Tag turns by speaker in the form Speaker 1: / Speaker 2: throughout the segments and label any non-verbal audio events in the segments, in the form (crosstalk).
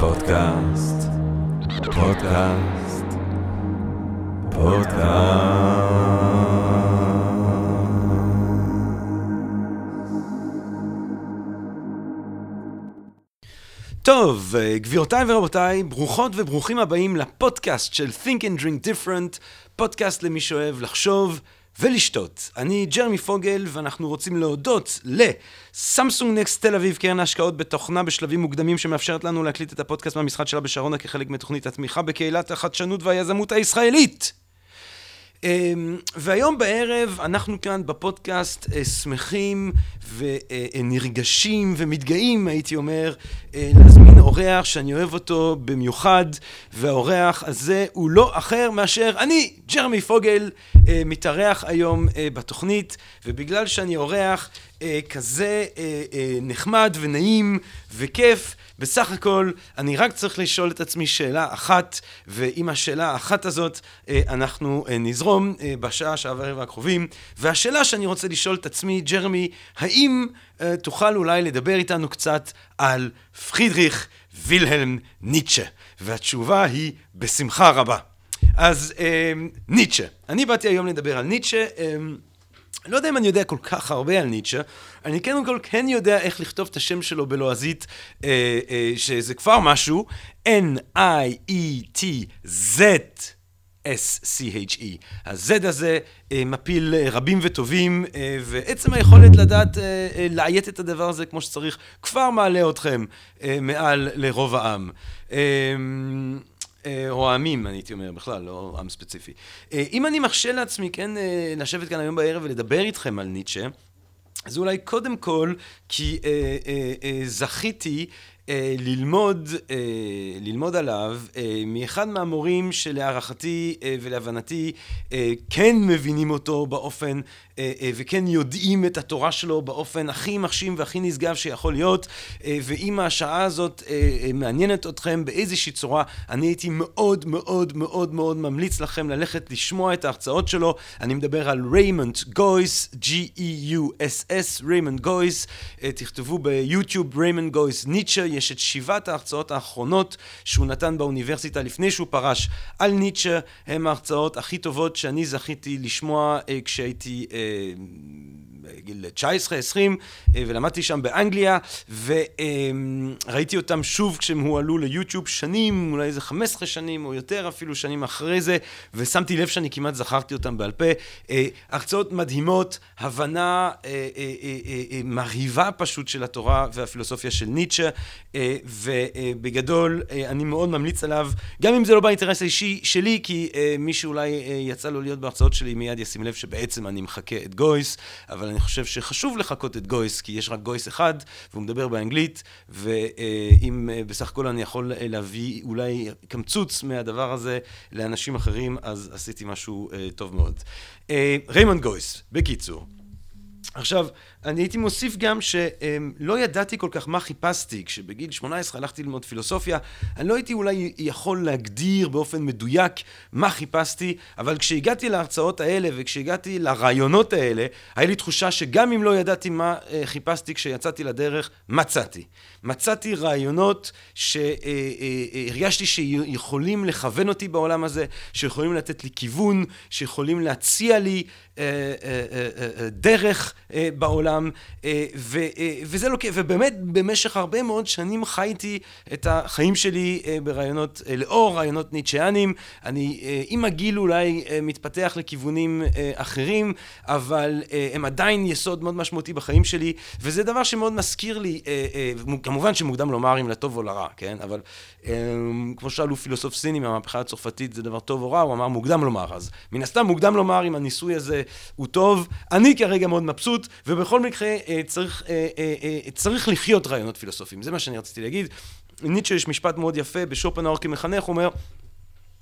Speaker 1: פודקאסט, פודקאסט, פודקאסט. טוב, גבירותיי ורבותיי, ברוכות וברוכים הבאים לפודקאסט של Think and Drink Different, פודקאסט למי שאוהב לחשוב ולשתות. אני ג'רמי פוגל, ואנחנו רוצים להודות לסמסונג נקסט תל אביב, קרן ההשקעות בתוכנה בשלבים מוקדמים, שמאפשרת לנו להקליט את הפודקאסט מהמשחד שלה בשרונה כחלק מתוכנית התמיכה בקהילת החדשנות והיזמות הישראלית. אמ, והיום בערב אנחנו כאן בפודקאסט אה, שמחים ונרגשים ומתגאים, הייתי אומר, אה, להזמין אורח שאני אוהב אותו במיוחד, והאורח הזה הוא לא אחר מאשר אני, ג'רמי פוגל, אה, מתארח היום בתוכנית, ובגלל שאני אורח כזה נחמד ונעים וכיף, בסך הכל, אני רק צריך לשאול את עצמי שאלה אחת, ועם השאלה האחת הזאת אנחנו נזרום בשעה, שעה ורבע הקרובים. והשאלה שאני רוצה לשאול את עצמי, ג'רמי, האם תוכל אולי לדבר איתנו קצת על פרידריך וילהלם ניטשה? והתשובה היא בשמחה רבה. אז ניטשה. אני באתי היום לדבר על ניטשה. לא יודע אם אני יודע כל כך הרבה על ניטשה, אני כן כל כן יודע איך לכתוב את השם שלו בלועזית, אה, אה, שזה כבר משהו, N-I-E-T-Z-S-C-H-E. ה-Z הזה אה, מפיל אה, רבים וטובים, אה, ועצם היכולת לדעת אה, אה, לאיית את הדבר הזה כמו שצריך, כבר מעלה אתכם אה, מעל לרוב העם. אה, או העמים, אני הייתי אומר, בכלל, לא עם ספציפי. אה, אם אני מרשה לעצמי, כן, אה, לשבת כאן היום בערב ולדבר איתכם על ניטשה, אז אולי קודם כל, כי אה, אה, אה, זכיתי אה, ללמוד, אה, ללמוד עליו אה, מאחד מהמורים שלהערכתי אה, ולהבנתי אה, כן מבינים אותו באופן אה, אה, וכן יודעים את התורה שלו באופן הכי מחשים והכי נשגב שיכול להיות, אה, ואם השעה הזאת מעניינת אתכם באיזושהי צורה, אני הייתי מאוד מאוד מאוד מאוד ממליץ לכם ללכת לשמוע את ההרצאות שלו. אני מדבר על ריימונד גויס, G-E-U-S-S, ריימונד גויס, תכתבו ביוטיוב ריימונד גויס ניטשה, יש את שבעת ההרצאות האחרונות שהוא נתן באוניברסיטה לפני שהוא פרש על ניטשה, הם ההרצאות הכי טובות שאני זכיתי לשמוע כשהייתי בגיל 19-20, ולמדתי שם באנגליה, וראיתי אותם שוב כשהם הועלו ליוטיוב שנים, אולי איזה 15 שנים או יותר אפילו שנים אחרי זה, ושמתי לב שאני כמעט זכרתי אותם בעל פה. הרצאות מדהימות, הבנה מרהיבה פשוט של התורה והפילוסופיה של ניטשה, ובגדול אני מאוד ממליץ עליו, גם אם זה לא באינטרס האישי שלי, כי מי שאולי יצא לו להיות בהרצאות שלי מיד ישים לב שבעצם אני מחכה את גויס, אבל אני חושב שחשוב לחכות את גויס, כי יש רק גויס אחד, והוא מדבר באנגלית, ואם בסך הכל אני יכול להביא אולי קמצוץ מהדבר הזה לאנשים אחרים, אז עשיתי משהו טוב מאוד. ריימונד גויס, בקיצור. עכשיו, אני הייתי מוסיף גם שלא ידעתי כל כך מה חיפשתי. כשבגיל 18 הלכתי ללמוד פילוסופיה, אני לא הייתי אולי יכול להגדיר באופן מדויק מה חיפשתי, אבל כשהגעתי להרצאות האלה וכשהגעתי לרעיונות האלה, היה לי תחושה שגם אם לא ידעתי מה חיפשתי כשיצאתי לדרך, מצאתי. מצאתי רעיונות שהרגשתי שיכולים לכוון אותי בעולם הזה, שיכולים לתת לי כיוון, שיכולים להציע לי דרך בעולם, וזה כיף, ובאמת במשך הרבה מאוד שנים חייתי את החיים שלי ברעיונות, לאור רעיונות ניטשיאנים, אני עם הגיל אולי מתפתח לכיוונים אחרים, אבל הם עדיין יסוד מאוד משמעותי בחיים שלי, וזה דבר שמאוד מזכיר לי, כמובן שמוקדם לומר אם לטוב או לרע, כן? אבל כמו שאלו פילוסוף סיני מהמהפכה הצרפתית, זה דבר טוב או רע, הוא אמר מוקדם לומר, אז מן הסתם מוקדם לומר אם הניסוי הזה הוא טוב, אני כרגע מאוד מבסוט, ובכל מקרה צריך, צריך לחיות רעיונות פילוסופיים, זה מה שאני רציתי להגיד. ניטשה יש משפט מאוד יפה בשופנאור כמחנך, הוא אומר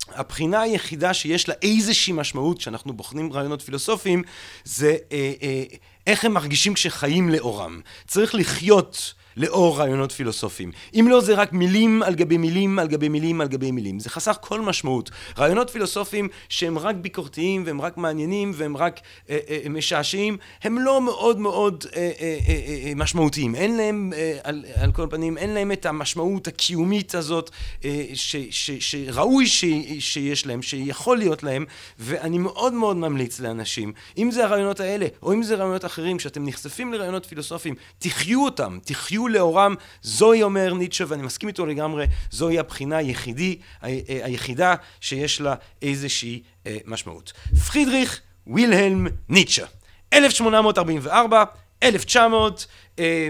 Speaker 1: הבחינה היחידה שיש לה איזושהי משמעות כשאנחנו בוחנים רעיונות פילוסופיים זה אה, אה, איך הם מרגישים כשחיים לאורם. צריך לחיות לאור רעיונות פילוסופיים. אם לא, זה רק מילים על גבי מילים על גבי מילים על גבי מילים. זה חסך כל משמעות. רעיונות פילוסופיים שהם רק ביקורתיים והם רק מעניינים והם רק אה, אה, משעשעים, הם לא מאוד מאוד אה, אה, אה, אה, משמעותיים. אין להם, אה, על, על כל פנים, אין להם את המשמעות הקיומית הזאת אה, ש, ש, שראוי ש, שיש להם, שיכול להיות להם, ואני מאוד מאוד ממליץ לאנשים, אם זה הרעיונות האלה, או אם זה רעיונות אחרים, שאתם נחשפים לרעיונות פילוסופיים, תחיו אותם, תחיו לאורם, זוהי אומר ניטשה, ואני מסכים איתו לגמרי, זוהי הבחינה היחידי, היחידה שיש לה איזושהי אה, משמעות. פרידריך וילהלם ניטשה, 1844, 1900, אה,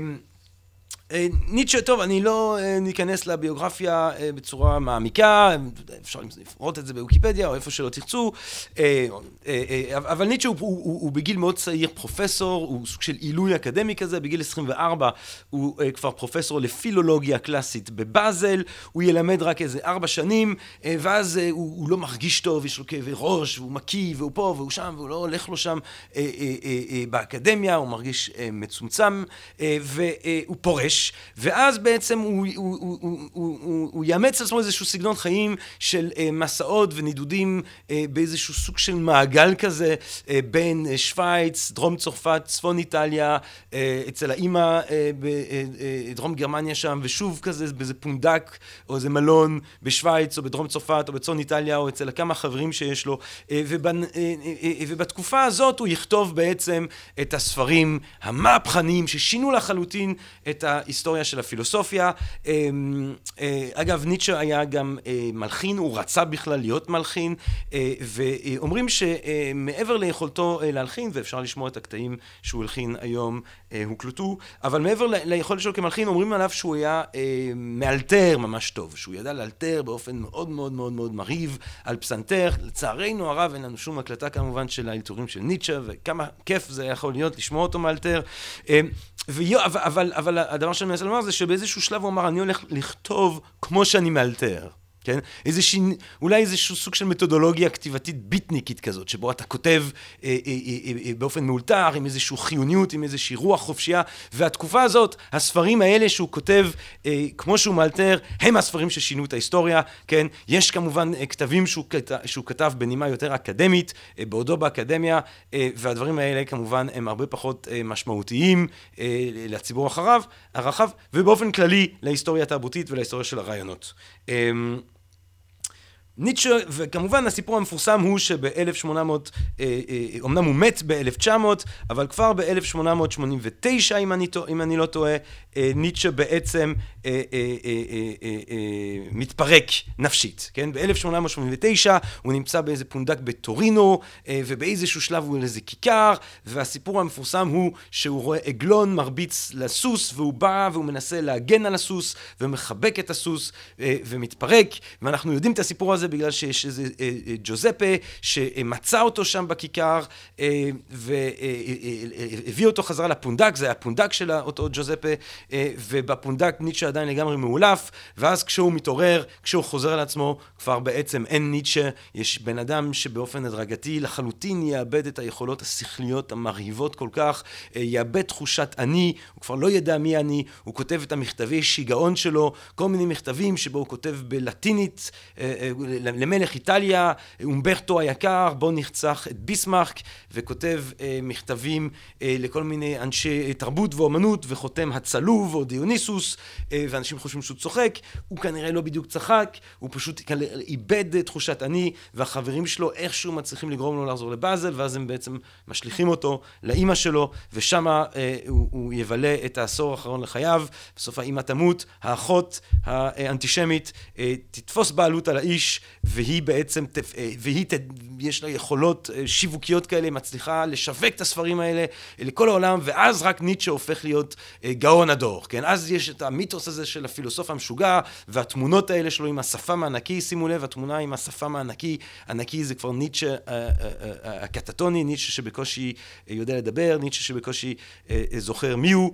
Speaker 1: ניטשה, טוב, אני לא אה, ניכנס לביוגרפיה אה, בצורה מעמיקה, אפשר לפרוט את זה בוויקיפדיה או איפה שלא תרצו, אבל ניטשה הוא, הוא, הוא, הוא בגיל מאוד צעיר פרופסור, הוא סוג של עילוי אקדמי כזה, בגיל 24 הוא כבר פרופסור לפילולוגיה קלאסית בבאזל, הוא ילמד רק איזה ארבע שנים, ואז הוא, הוא לא מרגיש טוב, יש לו כאבי ראש, והוא מקיא, והוא פה והוא שם, והוא לא הולך לו שם באקדמיה, הוא מרגיש מצומצם, והוא פורש. ואז בעצם הוא, הוא, הוא, הוא, הוא, הוא, הוא יאמץ לעצמו איזשהו סגנון חיים של אה, מסעות ונידודים אה, באיזשהו סוג של מעגל כזה אה, בין אה, שווייץ, דרום צרפת, צפון איטליה, אה, אצל האימא אה, בדרום אה, גרמניה שם, ושוב כזה באיזה פונדק או איזה מלון בשווייץ או בדרום צרפת או בצפון איטליה או אצל כמה חברים שיש לו, אה, ובנ, אה, אה, אה, ובתקופה הזאת הוא יכתוב בעצם את הספרים המהפכניים ששינו לחלוטין את ה... ההיסטוריה של הפילוסופיה. אמ, אה, אגב, ניטשה היה גם אה, מלחין, הוא רצה בכלל להיות מלחין, אה, ואומרים שמעבר ליכולתו להלחין, ואפשר לשמוע את הקטעים שהוא הלחין היום, הוקלטו, אבל מעבר ליכולת שלו כמלחין, אומרים עליו שהוא היה מאלתר ממש טוב, שהוא ידע לאלתר באופן מאוד מאוד מאוד מאוד מרהיב על פסנתר. לצערנו הרב, אין לנו שום הקלטה כמובן של האלתורים של ניטשה, וכמה כיף זה יכול להיות לשמוע אותו מאלתר. ויו, אבל, אבל, אבל הדבר שאני מנסה לומר זה שבאיזשהו שלב הוא אמר, אני הולך לכתוב כמו שאני מאלתר. כן? איזושהי, אולי איזשהו סוג של מתודולוגיה כתיבתית ביטניקית כזאת, שבו אתה כותב אה, אה, אה, אה, באופן מאולתר, עם איזושהי חיוניות, עם איזושהי רוח חופשייה, והתקופה הזאת, הספרים האלה שהוא כותב אה, כמו שהוא מאלתר, הם הספרים ששינו את ההיסטוריה, כן? יש כמובן אה, כתבים שהוא, כת, שהוא כתב בנימה יותר אקדמית, אה, בעודו באקדמיה, אה, והדברים האלה כמובן הם הרבה פחות אה, משמעותיים אה, לציבור אחריו, הרחב, ובאופן כללי להיסטוריה התרבותית ולהיסטוריה של הרעיונות. אה, ניטשה, וכמובן הסיפור המפורסם הוא שב-1800, אה, אה, אמנם הוא מת ב-1900, אבל כבר ב-1889, אם, אם אני לא טועה, אה, ניטשה בעצם מתפרק נפשית, כן? ב-1889 הוא נמצא באיזה פונדק בטורינו, ובאיזשהו שלב הוא לאיזה כיכר, והסיפור המפורסם הוא שהוא רואה עגלון מרביץ לסוס, והוא בא והוא מנסה להגן על הסוס, ומחבק את הסוס, ומתפרק, ואנחנו יודעים את הסיפור הזה בגלל שיש איזה ג'וזפה שמצא אותו שם בכיכר, והביא אותו חזרה לפונדק, זה היה הפונדק של אותו ג'וזפה, אה, ובפונדק ניטשה עדיין לגמרי מאולף, ואז כשהוא מתעורר, כשהוא חוזר לעצמו, כבר בעצם אין ניטשה, יש בן אדם שבאופן הדרגתי לחלוטין יאבד את היכולות השכליות המרהיבות כל כך, אה, יאבד תחושת אני, הוא כבר לא ידע מי אני, הוא כותב את המכתבי שיגעון שלו, כל מיני מכתבים שבו הוא כותב בלטינית אה, למלך איטליה, אומברטו היקר, בו נרצח את ביסמרק, וכותב מכתבים לכל מיני אנשי תרבות ואומנות, וחותם הצלו עלוב או דיוניסוס, אה, ואנשים חושבים שהוא צוחק, הוא כנראה לא בדיוק צחק, הוא פשוט איבד תחושת אני, והחברים שלו איכשהו מצליחים לגרום לו לחזור לבאזל, ואז הם בעצם משליכים אותו לאימא שלו, ושם אה, הוא, הוא יבלה את העשור האחרון לחייו, בסוף האימא תמות, האחות האנטישמית אה, תתפוס בעלות על האיש, והיא בעצם, אה, והיא, יש לה יכולות אה, שיווקיות כאלה, מצליחה לשווק את הספרים האלה לכל העולם, ואז רק ניטשה הופך להיות אה, גאון הדור, כן? אז יש את המיתוס הזה של הפילוסוף המשוגע, והתמונות האלה שלו עם השפם הענקי, שימו לב, התמונה עם השפם הענקי, ענקי זה כבר ניטשה אה, אה, אה, הקטטוני, ניטשה שבקושי יודע לדבר, ניטשה שבקושי זוכר מי הוא,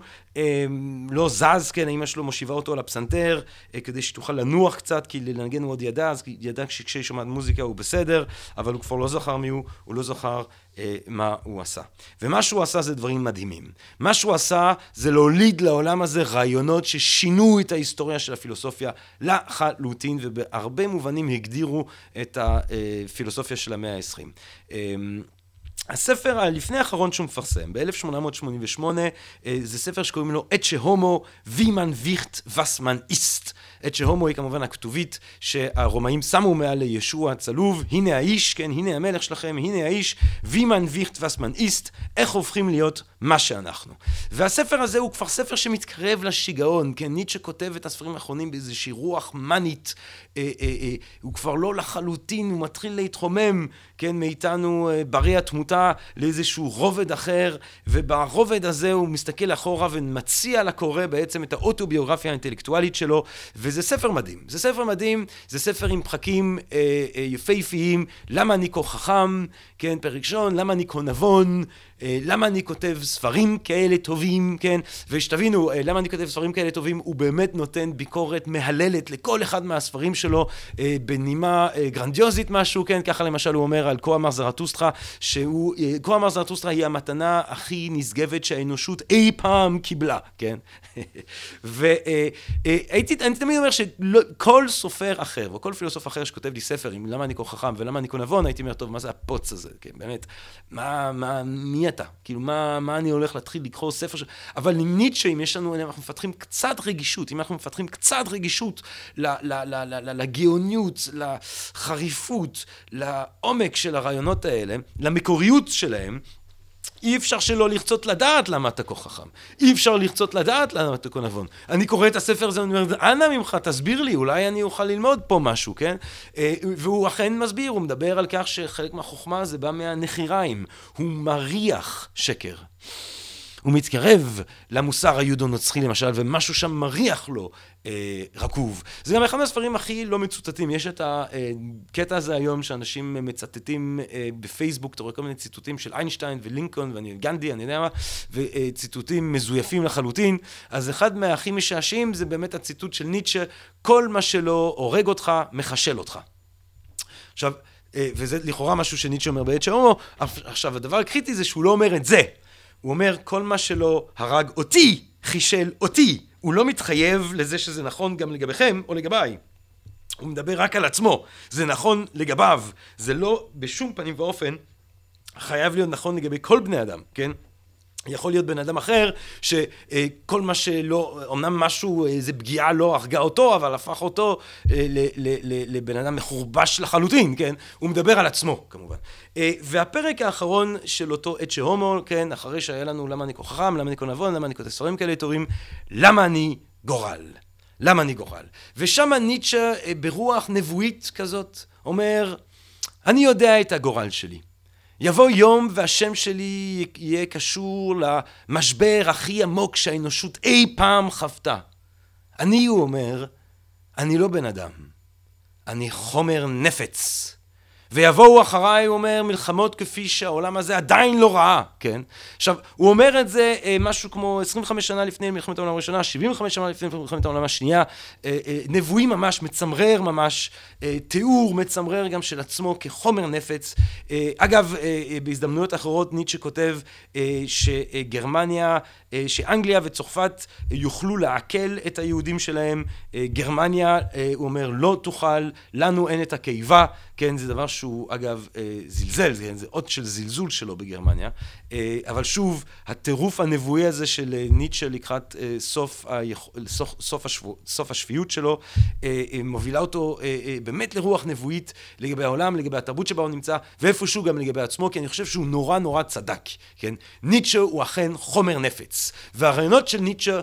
Speaker 1: לא זז, כן, האמא שלו מושיבה אותו על הפסנתר, כדי שתוכל לנוח קצת, כי לנגן הוא עוד ידע, אז ידע שכשהיא שומעת מוזיקה הוא בסדר, אבל הוא כבר לא זכר מי הוא, הוא לא זכר מה הוא עשה. ומה שהוא עשה זה דברים מדהימים. מה שהוא עשה זה להוליד לעולם הזה רעיונות ששינו את ההיסטוריה של הפילוסופיה לחלוטין, ובהרבה מובנים הגדירו את הפילוסופיה של המאה העשרים. הספר הלפני האחרון שהוא מפרסם, ב-1888, זה ספר שקוראים לו את שהומו וימן ויכט וסמן איסט. את שהומו היא כמובן הכתובית שהרומאים שמו מעל לישוע הצלוב, הנה האיש, כן, הנה המלך שלכם, הנה האיש, וימן ויכט וסמן איסט, איך הופכים להיות מה שאנחנו. והספר הזה הוא כבר ספר שמתקרב לשיגעון, כן, ניטשה כותב את הספרים האחרונים באיזושהי רוח מאנית, אה, אה, אה, הוא כבר לא לחלוטין, הוא מתחיל להתחומם, כן, מאיתנו אה, ברי התמותה לאיזשהו רובד אחר, וברובד הזה הוא מסתכל אחורה ומציע לקורא בעצם את האוטוביוגרפיה האינטלקטואלית שלו, וזה ספר מדהים. זה ספר מדהים, זה ספר עם פרקים אה, אה, יפהפיים, למה אני כה חכם, כן, פרק ראשון, למה אני כה נבון, למה אני כותב ספרים כאלה טובים, כן? ושתבינו, אה, למה אני כותב ספרים כאלה טובים, הוא באמת נותן ביקורת מהללת לכל אחד מהספרים שלו, אה, בנימה גרנדיוזית משהו, כן? ככה למשל הוא אומר על כה אמר זרטוסטרה, שהוא, כה אמר זרטוסטרה היא המתנה הכי נשגבת שהאנושות אי פעם קיבלה, כן? (laughs) והייתי, אני תמיד אומר שכל סופר אחר, או כל פילוסוף אחר שכותב לי ספר עם למה אני כה חכם ולמה אני כה נבון, הייתי אומר, טוב, מה זה הפוץ הזה, כן? באמת, מה, מה, מי אתה? כאילו, מה, מה אני הולך להתחיל לקרוא ספר ש... אבל עם ניטשה, אם יש לנו, אנחנו מפתחים קצת רגישות, אם אנחנו מפתחים קצת רגישות לגאוניות, לחריפות, לעומק של הרעיונות האלה, למקוריות שלהם, אי אפשר שלא לרצות לדעת למה אתה כה חכם. אי אפשר לרצות לדעת למה אתה כה נבון. אני קורא את הספר הזה ואני אומר, אנא ממך, תסביר לי, אולי אני אוכל ללמוד פה משהו, כן? אה, והוא אכן מסביר, הוא מדבר על כך שחלק מהחוכמה זה בא מהנחיריים. הוא מריח שקר. הוא מתקרב למוסר היהודו-נוצרי למשל, ומשהו שם מריח לו אה, רקוב. זה גם אחד מהספרים הכי לא מצוטטים. יש את הקטע הזה היום שאנשים מצטטים אה, בפייסבוק, אתה רואה כל מיני ציטוטים של איינשטיין ולינקולן ואני גנדי, אני יודע מה, וציטוטים מזויפים לחלוטין. אז אחד מהכי משעשעים זה באמת הציטוט של ניטשה, כל מה שלא הורג אותך, מחשל אותך. עכשיו, אה, וזה לכאורה משהו שניטשה אומר בעת שהומו, עכשיו הדבר הקריטי זה שהוא לא אומר את זה. הוא אומר, כל מה שלא הרג אותי, חישל אותי. הוא לא מתחייב לזה שזה נכון גם לגביכם או לגביי. הוא מדבר רק על עצמו. זה נכון לגביו. זה לא בשום פנים ואופן חייב להיות נכון לגבי כל בני אדם, כן? יכול להיות בן אדם אחר שכל מה שלא, אמנם משהו, איזה פגיעה לא הרגה אותו, אבל הפך אותו אה, לבן אדם מחורבש לחלוטין, כן? הוא מדבר על עצמו, כמובן. אה, והפרק האחרון של אותו עת שהומו, כן? אחרי שהיה לנו למה אני כה חכם, למה אני כה נבון, למה אני כותב ספרים כאלה טובים, למה אני גורל? למה אני גורל? ושם ניטשה אה, ברוח נבואית כזאת אומר, אני יודע את הגורל שלי. יבוא יום והשם שלי יהיה קשור למשבר הכי עמוק שהאנושות אי פעם חוותה. אני, הוא אומר, אני לא בן אדם, אני חומר נפץ. ויבואו אחריי, הוא אומר, מלחמות כפי שהעולם הזה עדיין לא ראה, כן? עכשיו, הוא אומר את זה אה, משהו כמו 25 שנה לפני מלחמת העולם הראשונה, 75 שנה לפני מלחמת העולם השנייה, אה, אה, נבואי ממש, מצמרר ממש, אה, תיאור מצמרר גם של עצמו כחומר נפץ. אה, אגב, אה, אה, בהזדמנויות אחרות ניטשה כותב אה, שגרמניה, אה, שאנגליה וצרפת יוכלו לעכל את היהודים שלהם, אה, גרמניה, אה, הוא אומר, לא תוכל, לנו אין את הקיבה, כן, זה דבר שהוא אגב אה, זלזל, זה, זה אות של זלזול שלו בגרמניה, אה, אבל שוב, הטירוף הנבואי הזה של אה, ניטשה לקראת סוף, היכ... סוף, סוף, השבוע, סוף השפיות שלו, מובילה אותו באמת לרוח נבואית לגבי העולם, לגבי התרבות שבה הוא נמצא, ואיפשהו גם לגבי עצמו, כי אני חושב שהוא נורא נורא צדק, כן? ניטשה הוא אכן חומר נפץ, והרעיונות של ניטשה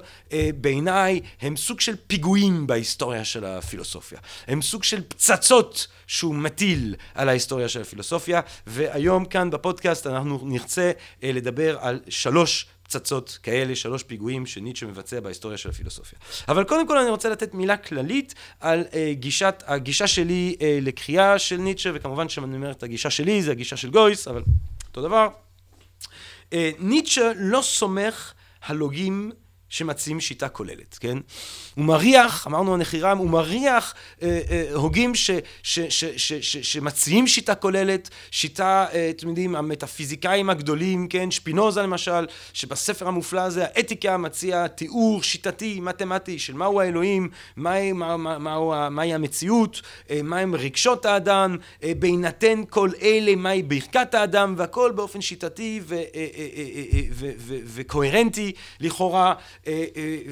Speaker 1: בעיניי הם סוג של פיגועים בהיסטוריה של הפילוסופיה, הם סוג של פצצות שהוא מטיל על ההיסטוריה של הפילוסופיה, והיום כאן בפודקאסט אנחנו נרצה אה, לדבר על שלוש פצצות כאלה, שלוש פיגועים שניטשה מבצע בהיסטוריה של הפילוסופיה. אבל קודם כל אני רוצה לתת מילה כללית על אה, גישת, הגישה שלי אה, לקריאה של ניטשה, וכמובן שאני אומר את הגישה שלי, זה הגישה של גויס, אבל אותו דבר. אה, ניטשה לא סומך על הוגים שמציעים שיטה כוללת, כן? הוא מריח, אמרנו הנחירם, הוא מריח אה, אה, הוגים ש, ש, ש, ש, ש, שמציעים שיטה כוללת, שיטה, אה, אתם יודעים, המטאפיזיקאים הגדולים, כן? שפינוזה למשל, שבספר המופלא הזה, האתיקה מציע תיאור שיטתי, מתמטי, של מהו האלוהים, מהי, מה, מה, מה, מהי המציאות, אה, מהם רגשות האדם, אה, בהינתן כל אלה, מהי ברכת האדם, והכל באופן שיטתי ו, אה, אה, אה, ו, ו, וקוהרנטי לכאורה,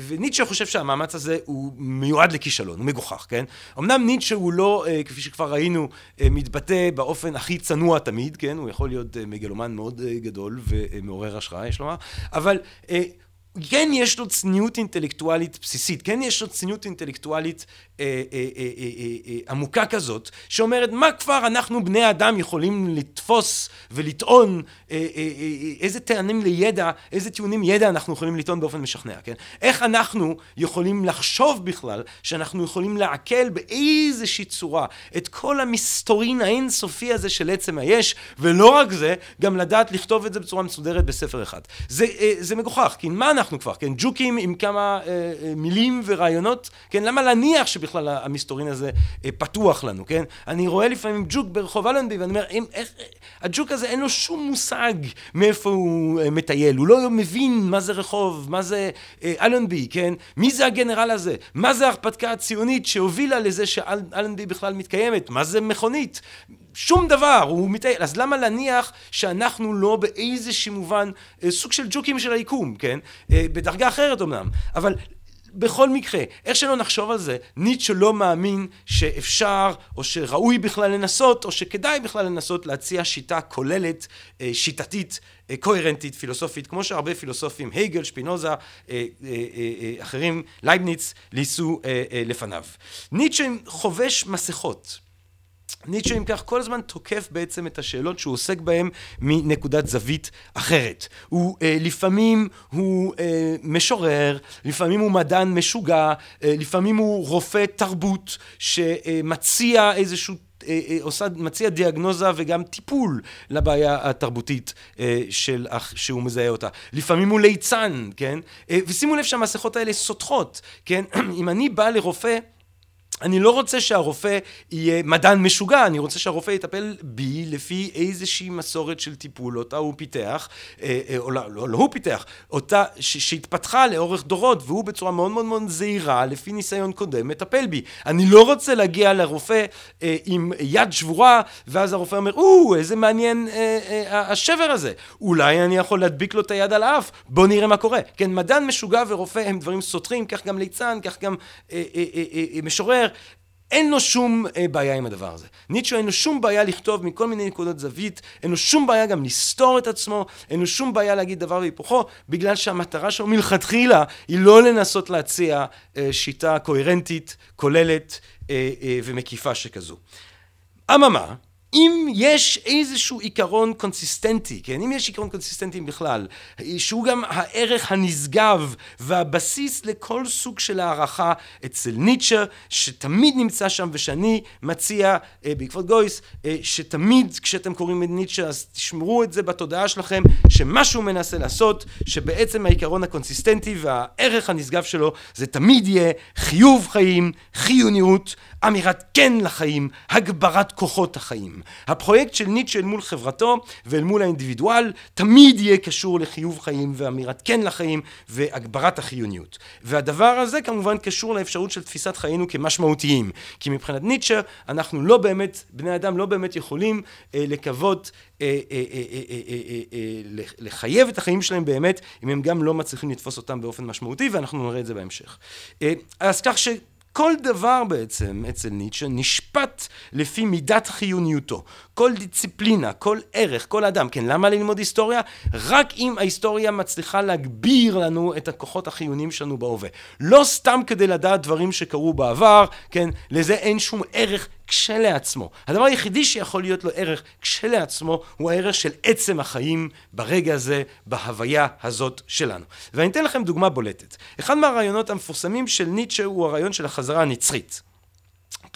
Speaker 1: וניטשה חושב שהמאמץ הזה הוא מיועד לכישלון, הוא מגוחך, כן? אמנם ניטשה הוא לא, כפי שכבר ראינו, מתבטא באופן הכי צנוע תמיד, כן? הוא יכול להיות מגלומן מאוד גדול ומעורר השראה, יש לומר, אבל כן יש לו צניעות אינטלקטואלית בסיסית, כן יש לו צניעות אינטלקטואלית אה, אה, אה, עמוקה כזאת, שאומרת מה כבר אנחנו בני אדם יכולים לתפוס ולטעון, איזה טענים לידע, איזה טיעונים ידע אנחנו יכולים לטעון באופן משכנע, כן? איך אנחנו יכולים לחשוב בכלל שאנחנו יכולים לעכל באיזושהי צורה את כל המסתורין האינסופי הזה של עצם היש, ולא רק זה, גם לדעת לכתוב את זה בצורה מסודרת בספר אחד. זה, זה מגוחך, כי מה אנחנו כבר, כן? ג'וקים עם כמה מילים ורעיונות, כן? למה להניח שבכלל בכלל המסתורין הזה אה, פתוח לנו, כן? אני רואה לפעמים ג'וק ברחוב אלנבי ואני אומר, אם, איך, הג'וק הזה אין לו שום מושג מאיפה הוא אה, מטייל, הוא לא מבין מה זה רחוב, מה זה אה, אלנבי, כן? מי זה הגנרל הזה? מה זה ההרפתקה הציונית שהובילה לזה שאלנבי בכלל מתקיימת? מה זה מכונית? שום דבר, הוא מטייל, אז למה להניח שאנחנו לא באיזשהו מובן סוג של ג'וקים של היקום, כן? בדרגה אחרת אמנם, אבל בכל מקרה, איך שלא נחשוב על זה, ניטשה לא מאמין שאפשר או שראוי בכלל לנסות או שכדאי בכלל לנסות להציע שיטה כוללת, אה, שיטתית, אה, קוהרנטית, פילוסופית, כמו שהרבה פילוסופים, הייגל, שפינוזה, אה, אחרים, לייבניץ, ניסו לפניו. ניטשה חובש מסכות. ניטשה אם כך כל הזמן תוקף בעצם את השאלות שהוא עוסק בהן מנקודת זווית אחרת. הוא אה, לפעמים הוא אה, משורר, לפעמים הוא מדען משוגע, אה, לפעמים הוא רופא תרבות שמציע איזשהו אה, אה, עושה, מציע דיאגנוזה וגם טיפול לבעיה התרבותית אה, של, שהוא מזהה אותה. לפעמים הוא ליצן, כן? ושימו לב שהמסכות האלה סותחות, כן? (clears throat) אם אני בא לרופא אני לא רוצה שהרופא יהיה מדען משוגע, אני רוצה שהרופא יטפל בי לפי איזושהי מסורת של טיפול, אותה הוא פיתח, אה, אה, או לא, לא, לא הוא פיתח, אותה שהתפתחה לאורך דורות, והוא בצורה מאוד מאוד מאוד זהירה, לפי ניסיון קודם, מטפל בי. אני לא רוצה להגיע לרופא אה, עם יד שבורה, ואז הרופא אומר, או, איזה מעניין השבר הזה. אולי אני יכול להדביק לו את היד על האף, בוא נראה מה קורה. כן, מדען משוגע ורופא הם דברים סותרים, כך גם ליצן, כך גם משורר. אין לו שום אה, בעיה עם הדבר הזה. ניטשו אין לו שום בעיה לכתוב מכל מיני נקודות זווית, אין לו שום בעיה גם לסתור את עצמו, אין לו שום בעיה להגיד דבר והיפוכו, בגלל שהמטרה שלו מלכתחילה היא לא לנסות להציע אה, שיטה קוהרנטית, כוללת אה, ומקיפה שכזו. אממה, אם יש איזשהו עיקרון consistent־י, כן, אם יש עיקרון consistent־י בכלל, שהוא גם הערך הנשגב והבסיס לכל סוג של הערכה אצל ניטשה, שתמיד נמצא שם ושאני מציע אה, בעקבות גויס, אה, שתמיד כשאתם קוראים את ניטשה אז תשמרו את זה בתודעה שלכם, שמה שהוא מנסה לעשות, שבעצם העיקרון ה consistent־י והערך הנשגב שלו זה תמיד יהיה חיוב חיים, חיוניות, אמירת כן לחיים, הגברת כוחות החיים. הפרויקט של ניטשה אל מול חברתו ואל מול האינדיבידואל תמיד יהיה קשור לחיוב חיים ואמירת כן לחיים והגברת החיוניות. והדבר הזה כמובן קשור לאפשרות של תפיסת חיינו כמשמעותיים. כי מבחינת ניטשה אנחנו לא באמת, בני אדם לא באמת יכולים אה, לקוות לחייב את החיים שלהם באמת אם הם גם לא מצליחים לתפוס אותם באופן משמעותי ואנחנו נראה את זה בהמשך. אה, אז כך ש... כל דבר בעצם אצל ניטשה נשפט לפי מידת חיוניותו. כל דיציפלינה, כל ערך, כל אדם. כן, למה ללמוד היסטוריה? רק אם ההיסטוריה מצליחה להגביר לנו את הכוחות החיוניים שלנו בהווה. לא סתם כדי לדעת דברים שקרו בעבר, כן, לזה אין שום ערך כשלעצמו. הדבר היחידי שיכול להיות לו ערך כשלעצמו הוא הערך של עצם החיים ברגע הזה, בהוויה הזאת שלנו. ואני אתן לכם דוגמה בולטת. אחד מהרעיונות המפורסמים של ניטשה הוא הרעיון של החזרה הנצחית.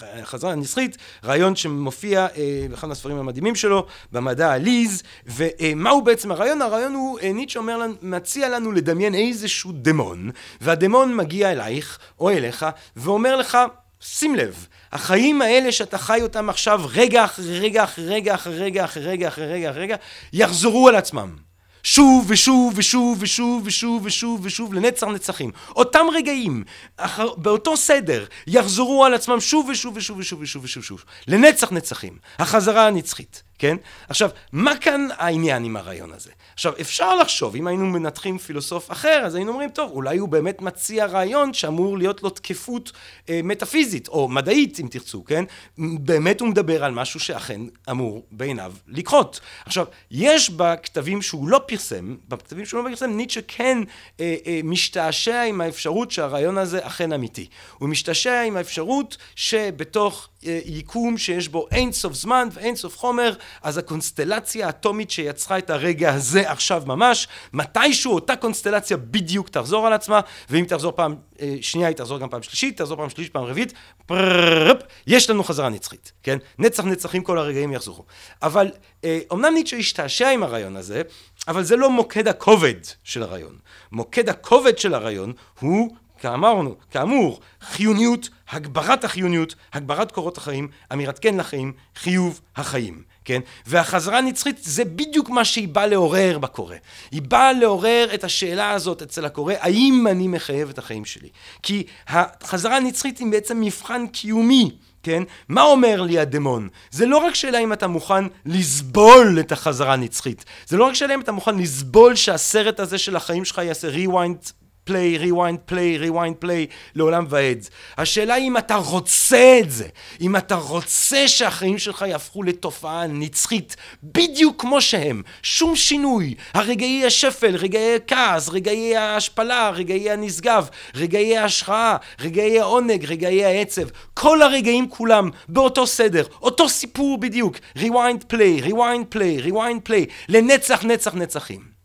Speaker 1: החזרה הנצחית, רעיון שמופיע באחד מהספרים המדהימים שלו, במדע עליז, ומהו בעצם הרעיון? הרעיון הוא, ניטשה אומר, מציע לנו לדמיין איזשהו דמון, והדמון מגיע אלייך, או אליך, ואומר לך, שים לב, החיים האלה שאתה חי אותם עכשיו רגע אחרי רגע אחרי רגע אחרי רגע אחרי רגע אחרי רגע יחזרו על עצמם שוב ושוב ושוב ושוב ושוב ושוב ושוב לנצח נצחים. אותם רגעים אחר, באותו סדר יחזרו על עצמם שוב ושוב ושוב ושוב ושוב ושוב. שוב לנצח נצחים. החזרה הנצחית כן? עכשיו, מה כאן העניין עם הרעיון הזה? עכשיו, אפשר לחשוב, אם היינו מנתחים פילוסוף אחר, אז היינו אומרים, טוב, אולי הוא באמת מציע רעיון שאמור להיות לו תקפות אה, מטאפיזית, או מדעית, אם תרצו, כן? באמת הוא מדבר על משהו שאכן אמור בעיניו לקרות. עכשיו, יש בכתבים שהוא לא פרסם, בכתבים שהוא לא פרסם, ניטשה כן אה, אה, משתעשע עם האפשרות שהרעיון הזה אכן אמיתי. הוא משתעשע עם האפשרות שבתוך יקום שיש בו אין סוף זמן ואין סוף חומר, אז הקונסטלציה האטומית שיצרה את הרגע הזה עכשיו ממש, מתישהו אותה קונסטלציה בדיוק תחזור על עצמה, ואם תחזור פעם שנייה היא תחזור גם פעם שלישית, תחזור פעם שלישית, פעם רביעית, פרררפ, יש לנו חזרה נצחית, כן? נצח נצחים כל הרגעים יחזרו. אבל אומנם ניטשה השתעשע עם הרעיון הזה, אבל זה לא מוקד הכובד של הרעיון. מוקד הכובד של הרעיון הוא כאמרנו, כאמור, חיוניות, הגברת החיוניות, הגברת קורות החיים, אמירת כן לחיים, חיוב החיים, כן? והחזרה הנצחית זה בדיוק מה שהיא באה לעורר בקורא. היא באה לעורר את השאלה הזאת אצל הקורא, האם אני מחייב את החיים שלי? כי החזרה הנצחית היא בעצם מבחן קיומי. כן? מה אומר לי הדמון? זה לא רק שאלה אם אתה מוכן לסבול את החזרה הנצחית. זה לא רק שאלה אם אתה מוכן לסבול שהסרט הזה של החיים שלך יעשה rewind play, rewind play, rewind play, לעולם ועד. השאלה היא אם אתה רוצה את זה, אם אתה רוצה שהחיים שלך יהפכו לתופעה נצחית, בדיוק כמו שהם, שום שינוי, הרגעי השפל, רגעי הכעס, רגעי ההשפלה, רגעי הנשגב, רגעי ההשראה, רגעי העונג, רגעי העצב, כל הרגעים כולם באותו סדר, אותו סיפור בדיוק, rewind play, rewind play, rewind play, לנצח נצח נצחים.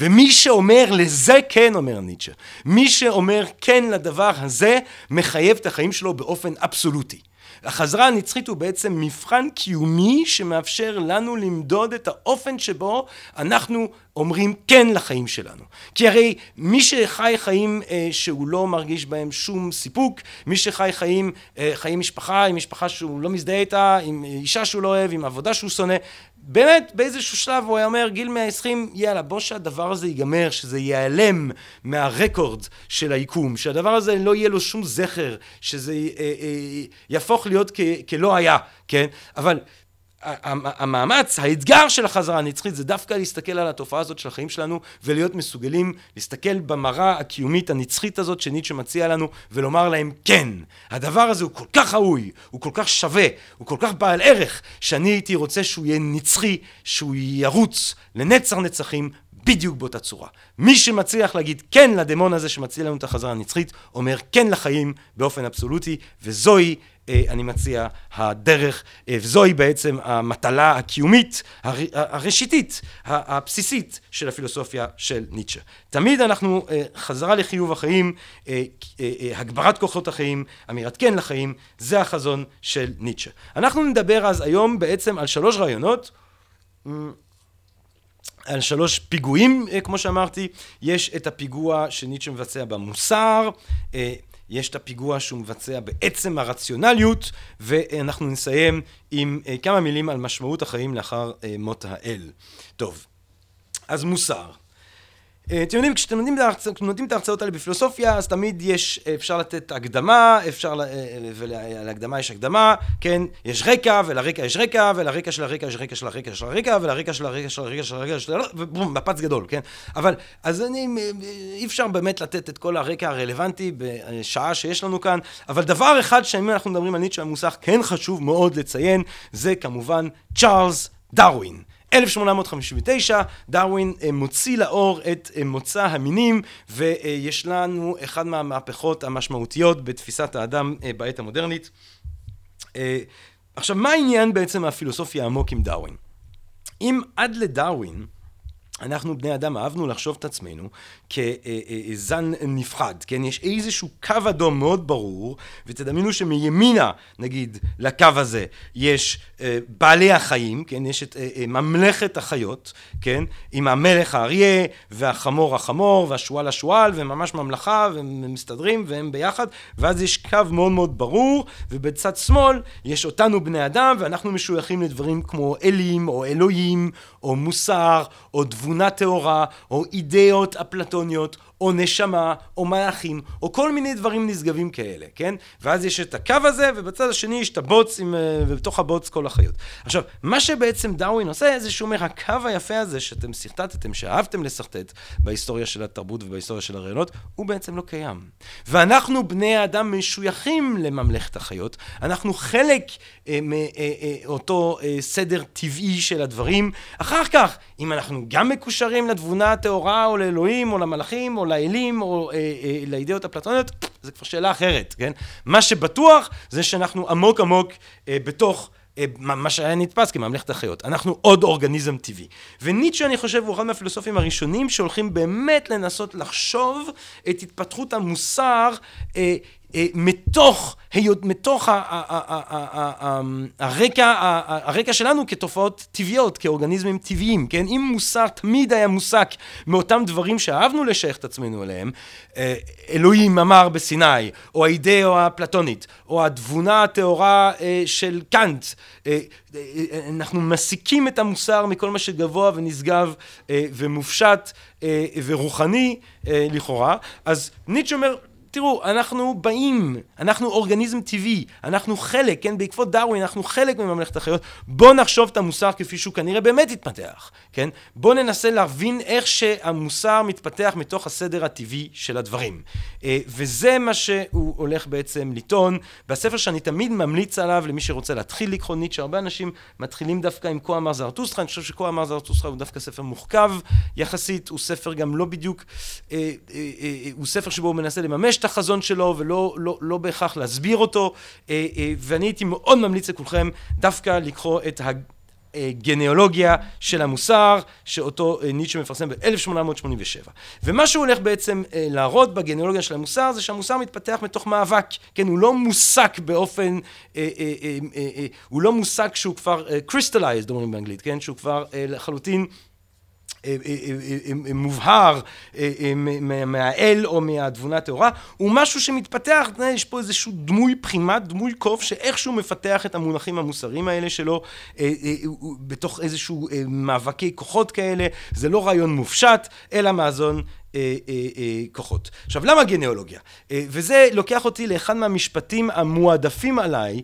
Speaker 1: ומי שאומר לזה כן, אומר ניטשה, מי שאומר כן לדבר הזה, מחייב את החיים שלו באופן אבסולוטי. החזרה הנצחית הוא בעצם מבחן קיומי שמאפשר לנו למדוד את האופן שבו אנחנו אומרים כן לחיים שלנו. כי הרי מי שחי חיים אה, שהוא לא מרגיש בהם שום סיפוק, מי שחי חיים, אה, חיים משפחה, עם משפחה שהוא לא מזדהה איתה, עם אישה שהוא לא אוהב, עם עבודה שהוא שונא, באמת באיזשהו שלב הוא היה אומר גיל 120 יאללה בוא שהדבר הזה ייגמר שזה ייעלם מהרקורד של היקום שהדבר הזה לא יהיה לו שום זכר שזה אה, אה, יהפוך להיות כ, כלא היה כן אבל המאמץ, האתגר של החזרה הנצחית זה דווקא להסתכל על התופעה הזאת של החיים שלנו ולהיות מסוגלים להסתכל במראה הקיומית הנצחית הזאת שניטשה מציע לנו ולומר להם כן, הדבר הזה הוא כל כך ראוי, הוא כל כך שווה, הוא כל כך בעל ערך שאני הייתי רוצה שהוא יהיה נצחי, שהוא ירוץ לנצח נצחים בדיוק באותה צורה. מי שמצליח להגיד כן לדמון הזה שמציע לנו את החזרה הנצחית, אומר כן לחיים באופן אבסולוטי, וזוהי אני מציע הדרך, אה, וזוהי בעצם המטלה הקיומית הראשיתית, הבסיסית של הפילוסופיה של ניטשה. תמיד אנחנו אה, חזרה לחיוב החיים, הגברת כוחות החיים, אמירת כן לחיים, זה החזון של ניטשה. אנחנו נדבר אז היום בעצם על שלוש רעיונות. על שלוש פיגועים, כמו שאמרתי, יש את הפיגוע שניטשה מבצע במוסר, יש את הפיגוע שהוא מבצע בעצם הרציונליות, ואנחנו נסיים עם אה, כמה מילים על משמעות החיים לאחר אה, מות האל. טוב, אז מוסר. אה, אתם יודעים, כשאתם נותנים את ההרצאות האלה בפילוסופיה, אז תמיד יש, אפשר לתת הקדמה, אפשר, אה, ולהקדמה יש הקדמה, כן? יש רקע, ולרקע יש רקע, ולרקע של הרקע יש רקע של הרקע של הרקע, ולרקע של הרקע של הרקע של הרקע של הרקע, ובום, מפץ גדול, כן? אבל, אז אני, אי אפשר באמת לתת את כל הרקע הרלוונטי בשעה שיש לנו כאן, אבל דבר אחד שאם אנחנו מדברים על ניטשה המוסך, כן חשוב מאוד לציין, זה כמובן צ'ארלס דרווין. 1859 דרווין אה, מוציא לאור את אה, מוצא המינים ויש לנו אחד מהמהפכות המשמעותיות בתפיסת האדם אה, בעת המודרנית. עכשיו מה העניין בעצם הפילוסופיה העמוק עם דרווין? אם עד לדרווין אנחנו בני אדם אהבנו לחשוב את עצמנו כזן נפחד, כן? יש איזשהו קו אדום מאוד ברור, ותדמיינו שמימינה, נגיד, לקו הזה, יש בעלי החיים, כן? יש את ממלכת החיות, כן? עם המלך האריה, והחמור החמור, והשועל השועל, וממש ממלכה, והם מסתדרים, והם ביחד, ואז יש קו מאוד מאוד ברור, ובצד שמאל יש אותנו בני אדם, ואנחנו משוייכים לדברים כמו אלים, או אלוהים, או מוסר, או תבונה טהורה, או אידאות אפלטוניות, או נשמה, או מלאכים, או כל מיני דברים נשגבים כאלה, כן? ואז יש את הקו הזה, ובצד השני יש את הבוץ, עם, ובתוך הבוץ כל החיות. עכשיו, מה שבעצם דאווין עושה, זה שהוא אומר, הקו היפה הזה שאתם שרטטתם, שאהבתם לשרטט בהיסטוריה של התרבות ובהיסטוריה של הרעיונות, הוא בעצם לא קיים. ואנחנו, בני האדם, משויכים לממלכת החיות. אנחנו חלק אה, מאותו אה, אה, סדר טבעי של הדברים. אחר כך, אם אנחנו גם מקושרים לתבונה הטהורה, או לאלוהים, או למלאכים, או לאלים, או אה, אה, לאידאות אפלטוניות, זה כבר שאלה אחרת, כן? מה שבטוח זה שאנחנו עמוק עמוק אה, בתוך אה, מה שהיה נתפס כממלכת החיות. אנחנו עוד אורגניזם טבעי. וניטשה, אני חושב, הוא אחד מהפילוסופים הראשונים שהולכים באמת לנסות לחשוב את התפתחות המוסר אה, מתוך, מתוך הרקע, הרקע שלנו כתופעות טבעיות, כאורגניזמים טבעיים, כן? אם מוסר תמיד היה מוסק מאותם דברים שאהבנו לשייך את עצמנו אליהם, אה, אלוהים אמר בסיני, או האידאה הפלטונית, או התבונה הטהורה אה, של קאנט, אנחנו מסיקים את המוסר מכל מה שגבוה ונשגב ומופשט ורוחני לכאורה, אז ניטשה אומר תראו, אנחנו באים, אנחנו אורגניזם טבעי, אנחנו חלק, כן, בעקבות דרווין אנחנו חלק מממלכת החיות, בואו נחשוב את המוסר כפי שהוא כנראה באמת התפתח, כן? בואו ננסה להבין איך שהמוסר מתפתח מתוך הסדר הטבעי של הדברים. אה, וזה מה שהוא הולך בעצם לטעון בספר שאני תמיד ממליץ עליו למי שרוצה להתחיל לקרוא ניטשה, הרבה אנשים מתחילים דווקא עם כה אמר זרטוסטרה, אני חושב שכה אמר זרטוסטרה הוא דווקא ספר מוחכב יחסית, הוא ספר גם לא בדיוק, אה, אה, הוא ספר שבו הוא מנסה לממש את החזון שלו ולא לא, לא בהכרח להסביר אותו, אה, אה, ואני הייתי מאוד ממליץ לכולכם דווקא לקרוא את הגניאולוגיה של המוסר, שאותו אה, ניטשה מפרסם ב-1887. ומה שהוא הולך בעצם להראות בגניאולוגיה של המוסר, זה שהמוסר מתפתח מתוך מאבק, כן, הוא לא מוסק באופן, הוא לא מוסק שהוא כבר crystallized, אומרים באנגלית, כן, שהוא כבר לחלוטין אה, אה, אה, מובהר מהאל או מהתבונה הטהורה, הוא משהו שמתפתח, יש פה איזשהו דמוי בחימת, דמוי קוף, שאיכשהו מפתח את המונחים המוסריים האלה שלו בתוך איזשהו מאבקי כוחות כאלה, זה לא רעיון מופשט, אלא מאזון כוחות. עכשיו, למה גניאולוגיה? וזה לוקח אותי לאחד מהמשפטים המועדפים עליי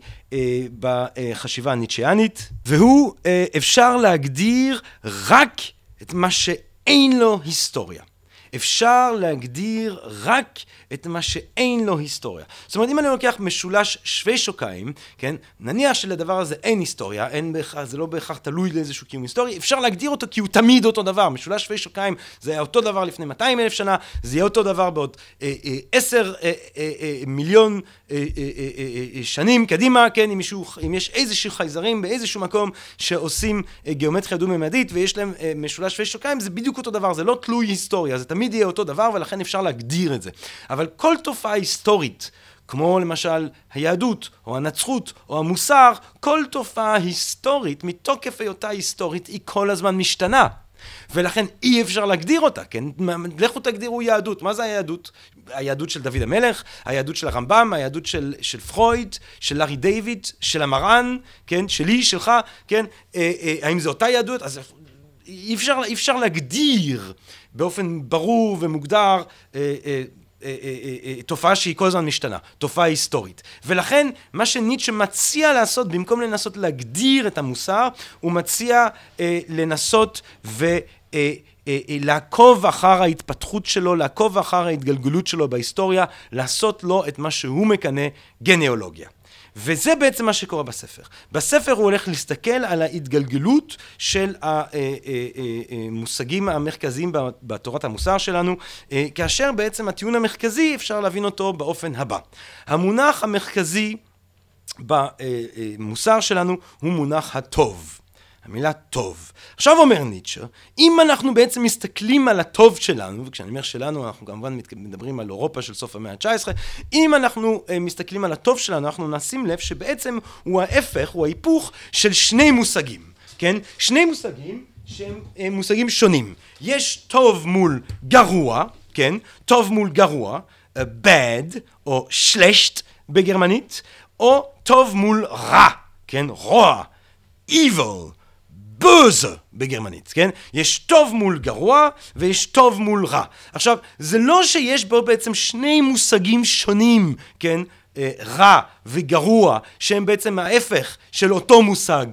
Speaker 1: בחשיבה הניטשיאנית, והוא אפשר להגדיר רק את מה שאין לו היסטוריה. אפשר להגדיר רק את מה שאין לו היסטוריה. זאת אומרת, אם אני לוקח משולש שווי שוקיים, כן, נניח שלדבר הזה אין היסטוריה, אין בהכרח, זה לא בהכרח תלוי לאיזשהו קיום היסטורי, אפשר להגדיר אותו כי הוא תמיד אותו דבר. משולש שווי שוקיים זה היה אותו דבר לפני 200 אלף שנה, זה יהיה אותו דבר בעוד אה, אה, 10 אה, אה, אה, מיליון אה, אה, אה, אה, שנים קדימה, כן, אם, מישהו, אם יש איזשהו חייזרים באיזשהו מקום שעושים אה, גיאומטריה דו-ממדית ויש להם אה, משולש שווי שוקיים, זה בדיוק אותו דבר, זה לא תלוי היסטוריה, זה תמיד יהיה אותו דבר ולכן אפשר להגדיר את זה. אבל כל תופעה היסטורית, כמו למשל היהדות, או הנצחות, או המוסר, כל תופעה היסטורית, מתוקף היותה היסטורית, היא כל הזמן משתנה. ולכן אי אפשר להגדיר אותה, כן? לכו תגדירו יהדות. מה זה היהדות? היהדות של דוד המלך, היהדות של הרמב"ם, היהדות של, של פרויד, של לארי דיוויד, של המרן, כן? שלי, שלך, כן? אה, אה, האם זו אותה יהדות? אז אי אפשר, אי אפשר להגדיר באופן ברור ומוגדר אה, אה, תופעה שהיא כל הזמן משתנה, תופעה היסטורית. ולכן מה שניטשה מציע לעשות, במקום לנסות להגדיר את המוסר, הוא מציע לנסות ו... לעקוב אחר ההתפתחות שלו, לעקוב אחר ההתגלגלות שלו בהיסטוריה, לעשות לו את מה שהוא מקנא גניאולוגיה. וזה בעצם מה שקורה בספר. בספר הוא הולך להסתכל על ההתגלגלות של המושגים המרכזיים בתורת המוסר שלנו, כאשר בעצם הטיעון המרכזי אפשר להבין אותו באופן הבא. המונח המרכזי במוסר שלנו הוא מונח הטוב. המילה טוב. עכשיו אומר ניטשה, אם אנחנו בעצם מסתכלים על הטוב שלנו, וכשאני אומר שלנו אנחנו כמובן מדברים על אירופה של סוף המאה ה-19, אם אנחנו uh, מסתכלים על הטוב שלנו, אנחנו נשים לב שבעצם הוא ההפך, הוא ההיפוך של שני מושגים, כן? שני מושגים שהם uh, מושגים שונים. יש טוב מול גרוע, כן? טוב מול גרוע, uh, bad או schlecht בגרמנית, או טוב מול רע, כן? רוע, evil. בוז בגרמנית, כן? יש טוב מול גרוע ויש טוב מול רע. עכשיו, זה לא שיש בו בעצם שני מושגים שונים, כן? אה, רע וגרוע, שהם בעצם ההפך של אותו מושג.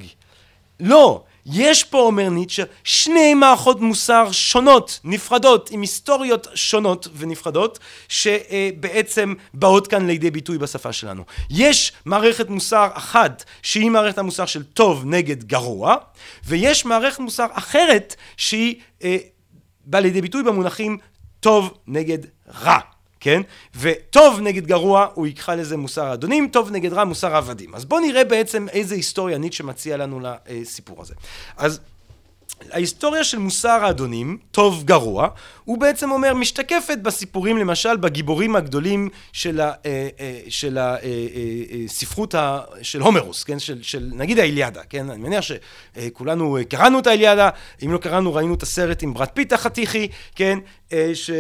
Speaker 1: לא, יש פה, אומר ניטשה, שני מערכות מוסר שונות, נפרדות, עם היסטוריות שונות ונפרדות, שבעצם באות כאן לידי ביטוי בשפה שלנו. יש מערכת מוסר אחת, שהיא מערכת המוסר של טוב נגד גרוע, ויש מערכת מוסר אחרת, שהיא אה, באה לידי ביטוי במונחים טוב נגד רע. כן? וטוב נגד גרוע, הוא יקרא לזה מוסר האדונים, טוב נגד רע, מוסר העבדים. אז בואו נראה בעצם איזה היסטוריה ניטשה מציע לנו לסיפור הזה. אז ההיסטוריה של מוסר האדונים, טוב גרוע, הוא בעצם אומר, משתקפת בסיפורים, למשל, בגיבורים הגדולים של, ה, אה, אה, של הספרות אה, של הומרוס, כן? של, של נגיד האיליאדה, כן? אני מניח שכולנו קראנו את האיליאדה, אם לא קראנו, ראינו את הסרט עם ברד פיט החתיכי, כן? ש...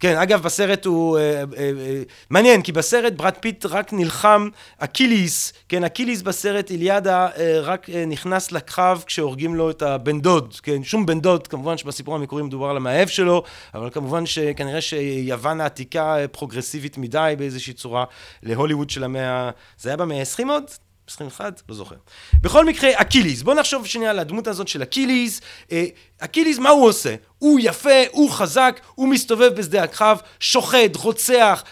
Speaker 1: כן, אגב, בסרט הוא... אה, אה, אה, מעניין, כי בסרט ברד פיט רק נלחם, אקיליס, כן, אקיליס בסרט איליאדה אה, רק אה, נכנס לקרב כשהורגים לו את הבן דוד, כן, שום בן דוד, כמובן שבסיפור המקורי מדובר על המאהב שלו, אבל כמובן שכנראה שיוון העתיקה אה, פרוגרסיבית מדי באיזושהי צורה להוליווד של המאה... זה היה במאה ה-20 עוד? 21? לא זוכר. בכל מקרה, אקיליס. בואו נחשוב שנייה על הדמות הזאת של אקיליס. אה, אקיליס, מה הוא עושה? הוא יפה, הוא חזק, הוא מסתובב בשדה הקרב, שוחט, רוצח,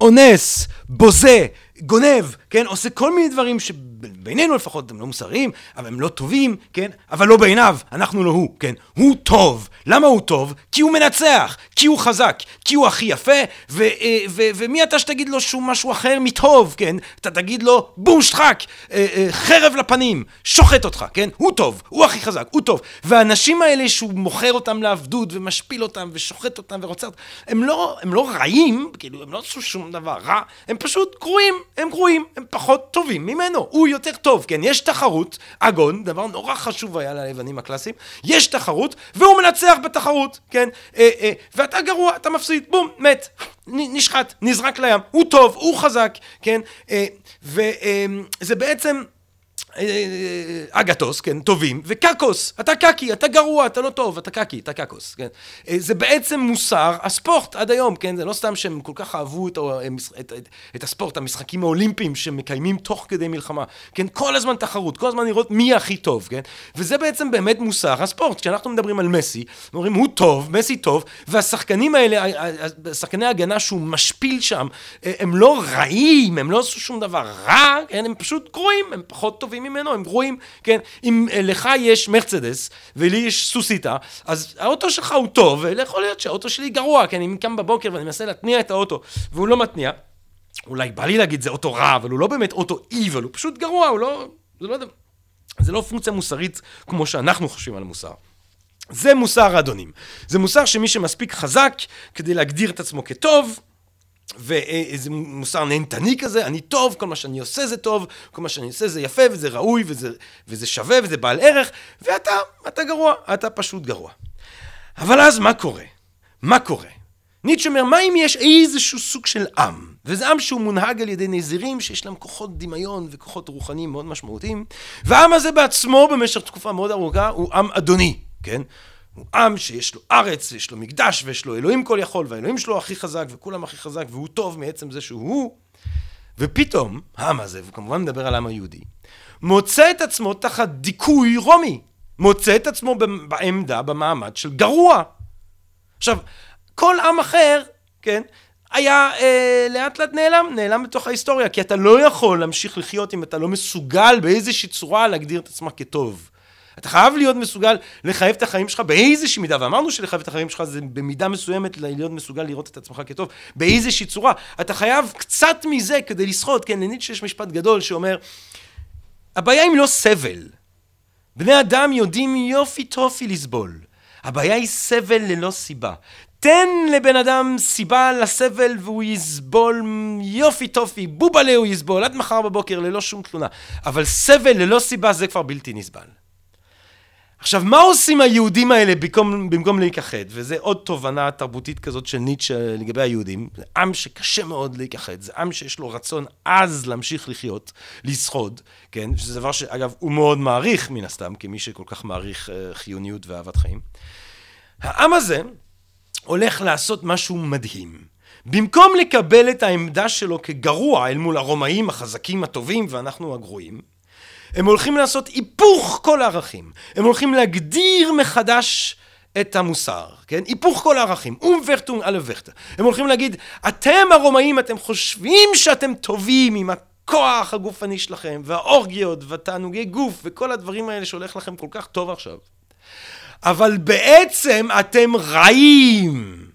Speaker 1: אונס, בוזז, גונב, כן? עושה כל מיני דברים שבינינו לפחות הם לא מוסריים, אבל הם לא טובים, כן? אבל לא בעיניו, אנחנו לא הוא, כן? הוא טוב. למה הוא טוב? כי הוא מנצח, כי הוא חזק, כי הוא הכי יפה, ו- אה, ו- ומי אתה שתגיד לו שהוא משהו אחר מטוב, כן? אתה תגיד לו בום שטחק, אה, אה, חרב לפנים, שוחט אותך, כן? הוא טוב, הוא הכי חזק, הוא טוב. והאנשים האלה שהוא מוכר אותם לעבדות ומשפיל אותם ושוחט אותם ורוצה אותם, הם לא, הם לא רעים, כאילו, הם לא עשו שום דבר רע, הם פשוט גרועים, הם גרועים, הם פחות טובים ממנו, הוא יותר טוב, כן? יש תחרות, אגון, דבר נורא חשוב היה ליוונים הקלאסיים, יש תחרות, והוא מנצח בתחרות, כן? אה, אה, ואתה גרוע, אתה מפסיד, בום, מת, נשחט, נזרק לים, הוא טוב, הוא חזק, כן? אה, וזה בעצם... אה, אה, אגתוס, כן, טובים, וקקוס, אתה קקי, אתה גרוע, אתה לא טוב, אתה קקי, אתה קקוס, כן. אה, זה בעצם מוסר הספורט עד היום, כן, זה לא סתם שהם כל כך אהבו את, את, את, את הספורט, המשחקים האולימפיים שמקיימים תוך כדי מלחמה, כן, כל הזמן תחרות, כל הזמן לראות מי הכי טוב, כן, וזה בעצם באמת מוסר הספורט, כשאנחנו מדברים על מסי, אומרים הוא טוב, מסי טוב, והשחקנים האלה, שחקני ההגנה שהוא משפיל שם, הם לא רעים, הם לא עשו שום דבר רע, כן, הם פשוט גרועים, הם פחות טובים טובים ממנו, הם גרועים, כן? אם אה, לך יש מרצדס ולי יש סוסיתא, אז האוטו שלך הוא טוב, ויכול להיות שהאוטו שלי גרוע, כי אני קם בבוקר ואני מנסה להתניע את האוטו, והוא לא מתניע. אולי בא לי להגיד זה אוטו רע, אבל הוא לא באמת אוטו איבל, הוא פשוט גרוע, הוא לא... זה לא, זה לא פונקציה מוסרית כמו שאנחנו חושבים על מוסר. זה מוסר האדונים. זה מוסר שמי שמספיק חזק כדי להגדיר את עצמו כטוב, ואיזה מוסר נהנתני כזה, אני טוב, כל מה שאני עושה זה טוב, כל מה שאני עושה זה יפה וזה ראוי וזה, וזה שווה וזה בעל ערך, ואתה, אתה גרוע, אתה פשוט גרוע. אבל אז מה קורה? מה קורה? ניטשה אומר, מה אם יש איזשהו סוג של עם, וזה עם שהוא מונהג על ידי נזירים שיש להם כוחות דמיון וכוחות רוחניים מאוד משמעותיים, והעם הזה בעצמו במשך תקופה מאוד ארוכה הוא עם אדוני, כן? הוא עם שיש לו ארץ, ויש לו מקדש, ויש לו אלוהים כל יכול, והאלוהים שלו הכי חזק, וכולם הכי חזק, והוא טוב מעצם זה שהוא הוא. ופתאום, העם הזה, וכמובן מדבר על העם היהודי, מוצא את עצמו תחת דיכוי רומי. מוצא את עצמו בעמדה, במעמד של גרוע. עכשיו, כל עם אחר, כן, היה אה, לאט לאט נעלם, נעלם בתוך ההיסטוריה, כי אתה לא יכול להמשיך לחיות אם אתה לא מסוגל באיזושהי צורה להגדיר את עצמך כטוב. אתה חייב להיות מסוגל לחייב את החיים שלך באיזושהי מידה, ואמרנו שלחייב את החיים שלך זה במידה מסוימת להיות מסוגל לראות את עצמך כטוב, באיזושהי צורה. אתה חייב קצת מזה כדי לשחות, כן, לניטשה יש משפט גדול שאומר, הבעיה היא לא סבל, בני אדם יודעים יופי טופי לסבול. הבעיה היא סבל ללא סיבה. תן לבן אדם סיבה לסבל והוא יסבול יופי טופי, בובלה הוא יסבול עד מחר בבוקר ללא שום תלונה. אבל סבל ללא סיבה זה כבר בלתי נסבל. עכשיו, מה עושים היהודים האלה במקום, במקום להיכחד? וזה עוד תובנה תרבותית כזאת של ניטשה לגבי היהודים. זה עם שקשה מאוד להיכחד, זה עם שיש לו רצון עז להמשיך לחיות, לשחוד, כן? שזה דבר שאגב הוא מאוד מעריך מן הסתם, כמי שכל כך מעריך uh, חיוניות ואהבת חיים. העם הזה הולך לעשות משהו מדהים. במקום לקבל את העמדה שלו כגרוע אל מול הרומאים החזקים הטובים ואנחנו הגרועים, הם הולכים לעשות היפוך כל הערכים. הם הולכים להגדיר מחדש את המוסר, כן? היפוך כל הערכים. אום ורטונג אלה ורטה. הם הולכים להגיד, אתם הרומאים, אתם חושבים שאתם טובים עם הכוח הגופני שלכם, והאורגיות, והתענוגי גוף, וכל הדברים האלה שהולך לכם כל כך טוב עכשיו. אבל בעצם אתם רעים.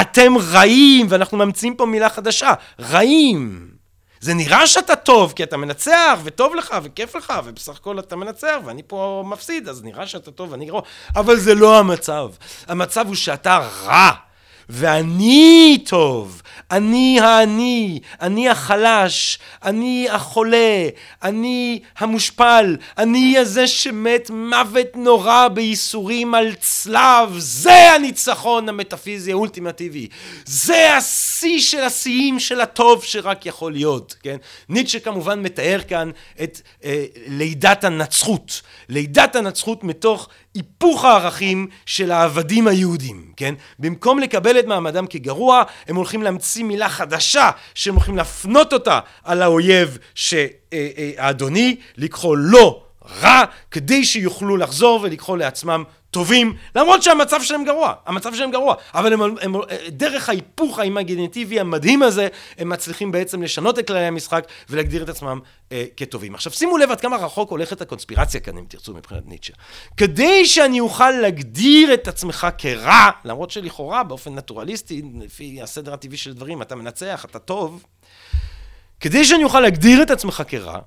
Speaker 1: אתם רעים, ואנחנו ממציאים פה מילה חדשה, רעים. זה נראה שאתה טוב, כי אתה מנצח, וטוב לך, וכיף לך, ובסך הכל אתה מנצח, ואני פה מפסיד, אז נראה שאתה טוב ואני גרוע, אבל זה לא המצב. המצב הוא שאתה רע. ואני טוב, אני העני, אני החלש, אני החולה, אני המושפל, אני הזה שמת מוות נורא בייסורים על צלב, זה הניצחון המטאפיזי האולטימטיבי, זה השיא של השיאים של הטוב שרק יכול להיות, כן? ניטשה כמובן מתאר כאן את אה, לידת הנצחות, לידת הנצחות מתוך היפוך הערכים של העבדים היהודים, כן? במקום לקבל את מעמדם כגרוע, הם הולכים להמציא מילה חדשה שהם הולכים להפנות אותה על האויב שהאדוני, לקרוא לו רע, כדי שיוכלו לחזור ולקרוא לעצמם טובים, למרות שהמצב שלהם גרוע, המצב שלהם גרוע, אבל הם, הם, דרך ההיפוך האימגינטיבי המדהים הזה, הם מצליחים בעצם לשנות את כללי המשחק ולהגדיר את עצמם אה, כטובים. עכשיו שימו לב עד כמה רחוק הולכת הקונספירציה כאן, אם תרצו, מבחינת ניטשה. כדי שאני אוכל להגדיר את עצמך כרע, למרות שלכאורה באופן נטורליסטי, לפי הסדר הטבעי של דברים, אתה מנצח, אתה טוב, כדי שאני אוכל להגדיר את עצמך כרע,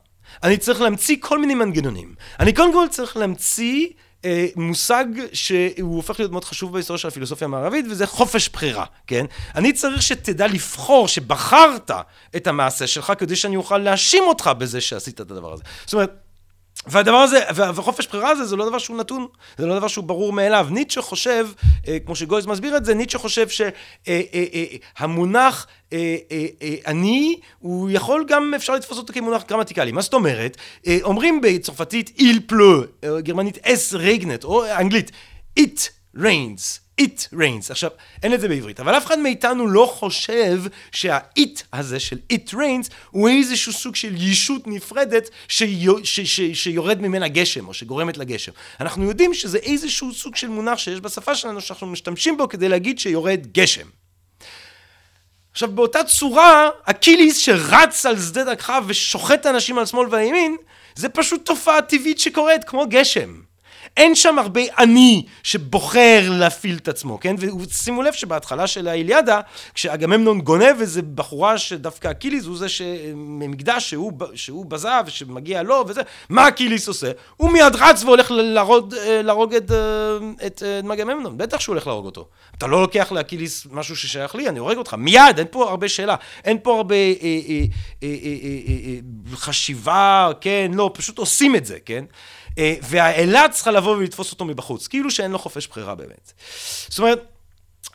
Speaker 1: אני צריך להמציא כל מיני מנגנונים. אני קודם כל צריך להמציא אה, מושג שהוא הופך להיות מאוד חשוב בהיסטוריה של הפילוסופיה המערבית, וזה חופש בחירה, כן? אני צריך שתדע לבחור, שבחרת את המעשה שלך, כדי שאני אוכל להאשים אותך בזה שעשית את הדבר הזה. זאת אומרת... והדבר הזה, וחופש בחירה הזה, זה לא דבר שהוא נתון, זה לא דבר שהוא ברור מאליו. ניטשה חושב, אה, כמו שגויז מסביר את זה, ניטשה חושב שהמונח אה, אני, הוא יכול גם, אפשר לתפוס אותו כמונח גרמטיקלי. מה זאת אומרת? אומרים בצרפתית איל פלו, גרמנית אס רגנט, או אנגלית, it rains. It rains. עכשיו, אין את זה בעברית, אבל אף אחד מאיתנו לא חושב שה-it הזה של it rains הוא איזשהו סוג של ישות נפרדת שיו, ש, ש, שיורד ממנה גשם, או שגורמת לגשם. אנחנו יודעים שזה איזשהו סוג של מונח שיש בשפה שלנו, שאנחנו משתמשים בו כדי להגיד שיורד גשם. עכשיו, באותה צורה, אקיליס שרץ על שדה הקרב ושוחט אנשים על שמאל וימין, זה פשוט תופעה טבעית שקורית כמו גשם. אין שם הרבה אני שבוחר להפעיל את עצמו, כן? ושימו לב שבהתחלה של האיליאדה, כשאגממנון גונב איזה בחורה שדווקא אקיליס הוא זה שמקדש שהוא, שהוא בזה ושמגיע לו וזה, מה אקיליס עושה? הוא מיד רץ והולך להרוג, אה, להרוג את, אה, את, את אגממנון, בטח שהוא הולך להרוג אותו. אתה לא לוקח לאקיליס משהו ששייך לי, אני הורג אותך, מיד, אין פה הרבה שאלה, אין פה הרבה אה, אה, אה, אה, אה, אה, חשיבה, כן, לא, פשוט עושים את זה, כן? אה, והאלה צריכה לבוא ולתפוס אותו מבחוץ, כאילו שאין לו חופש בחירה באמת. זאת אומרת,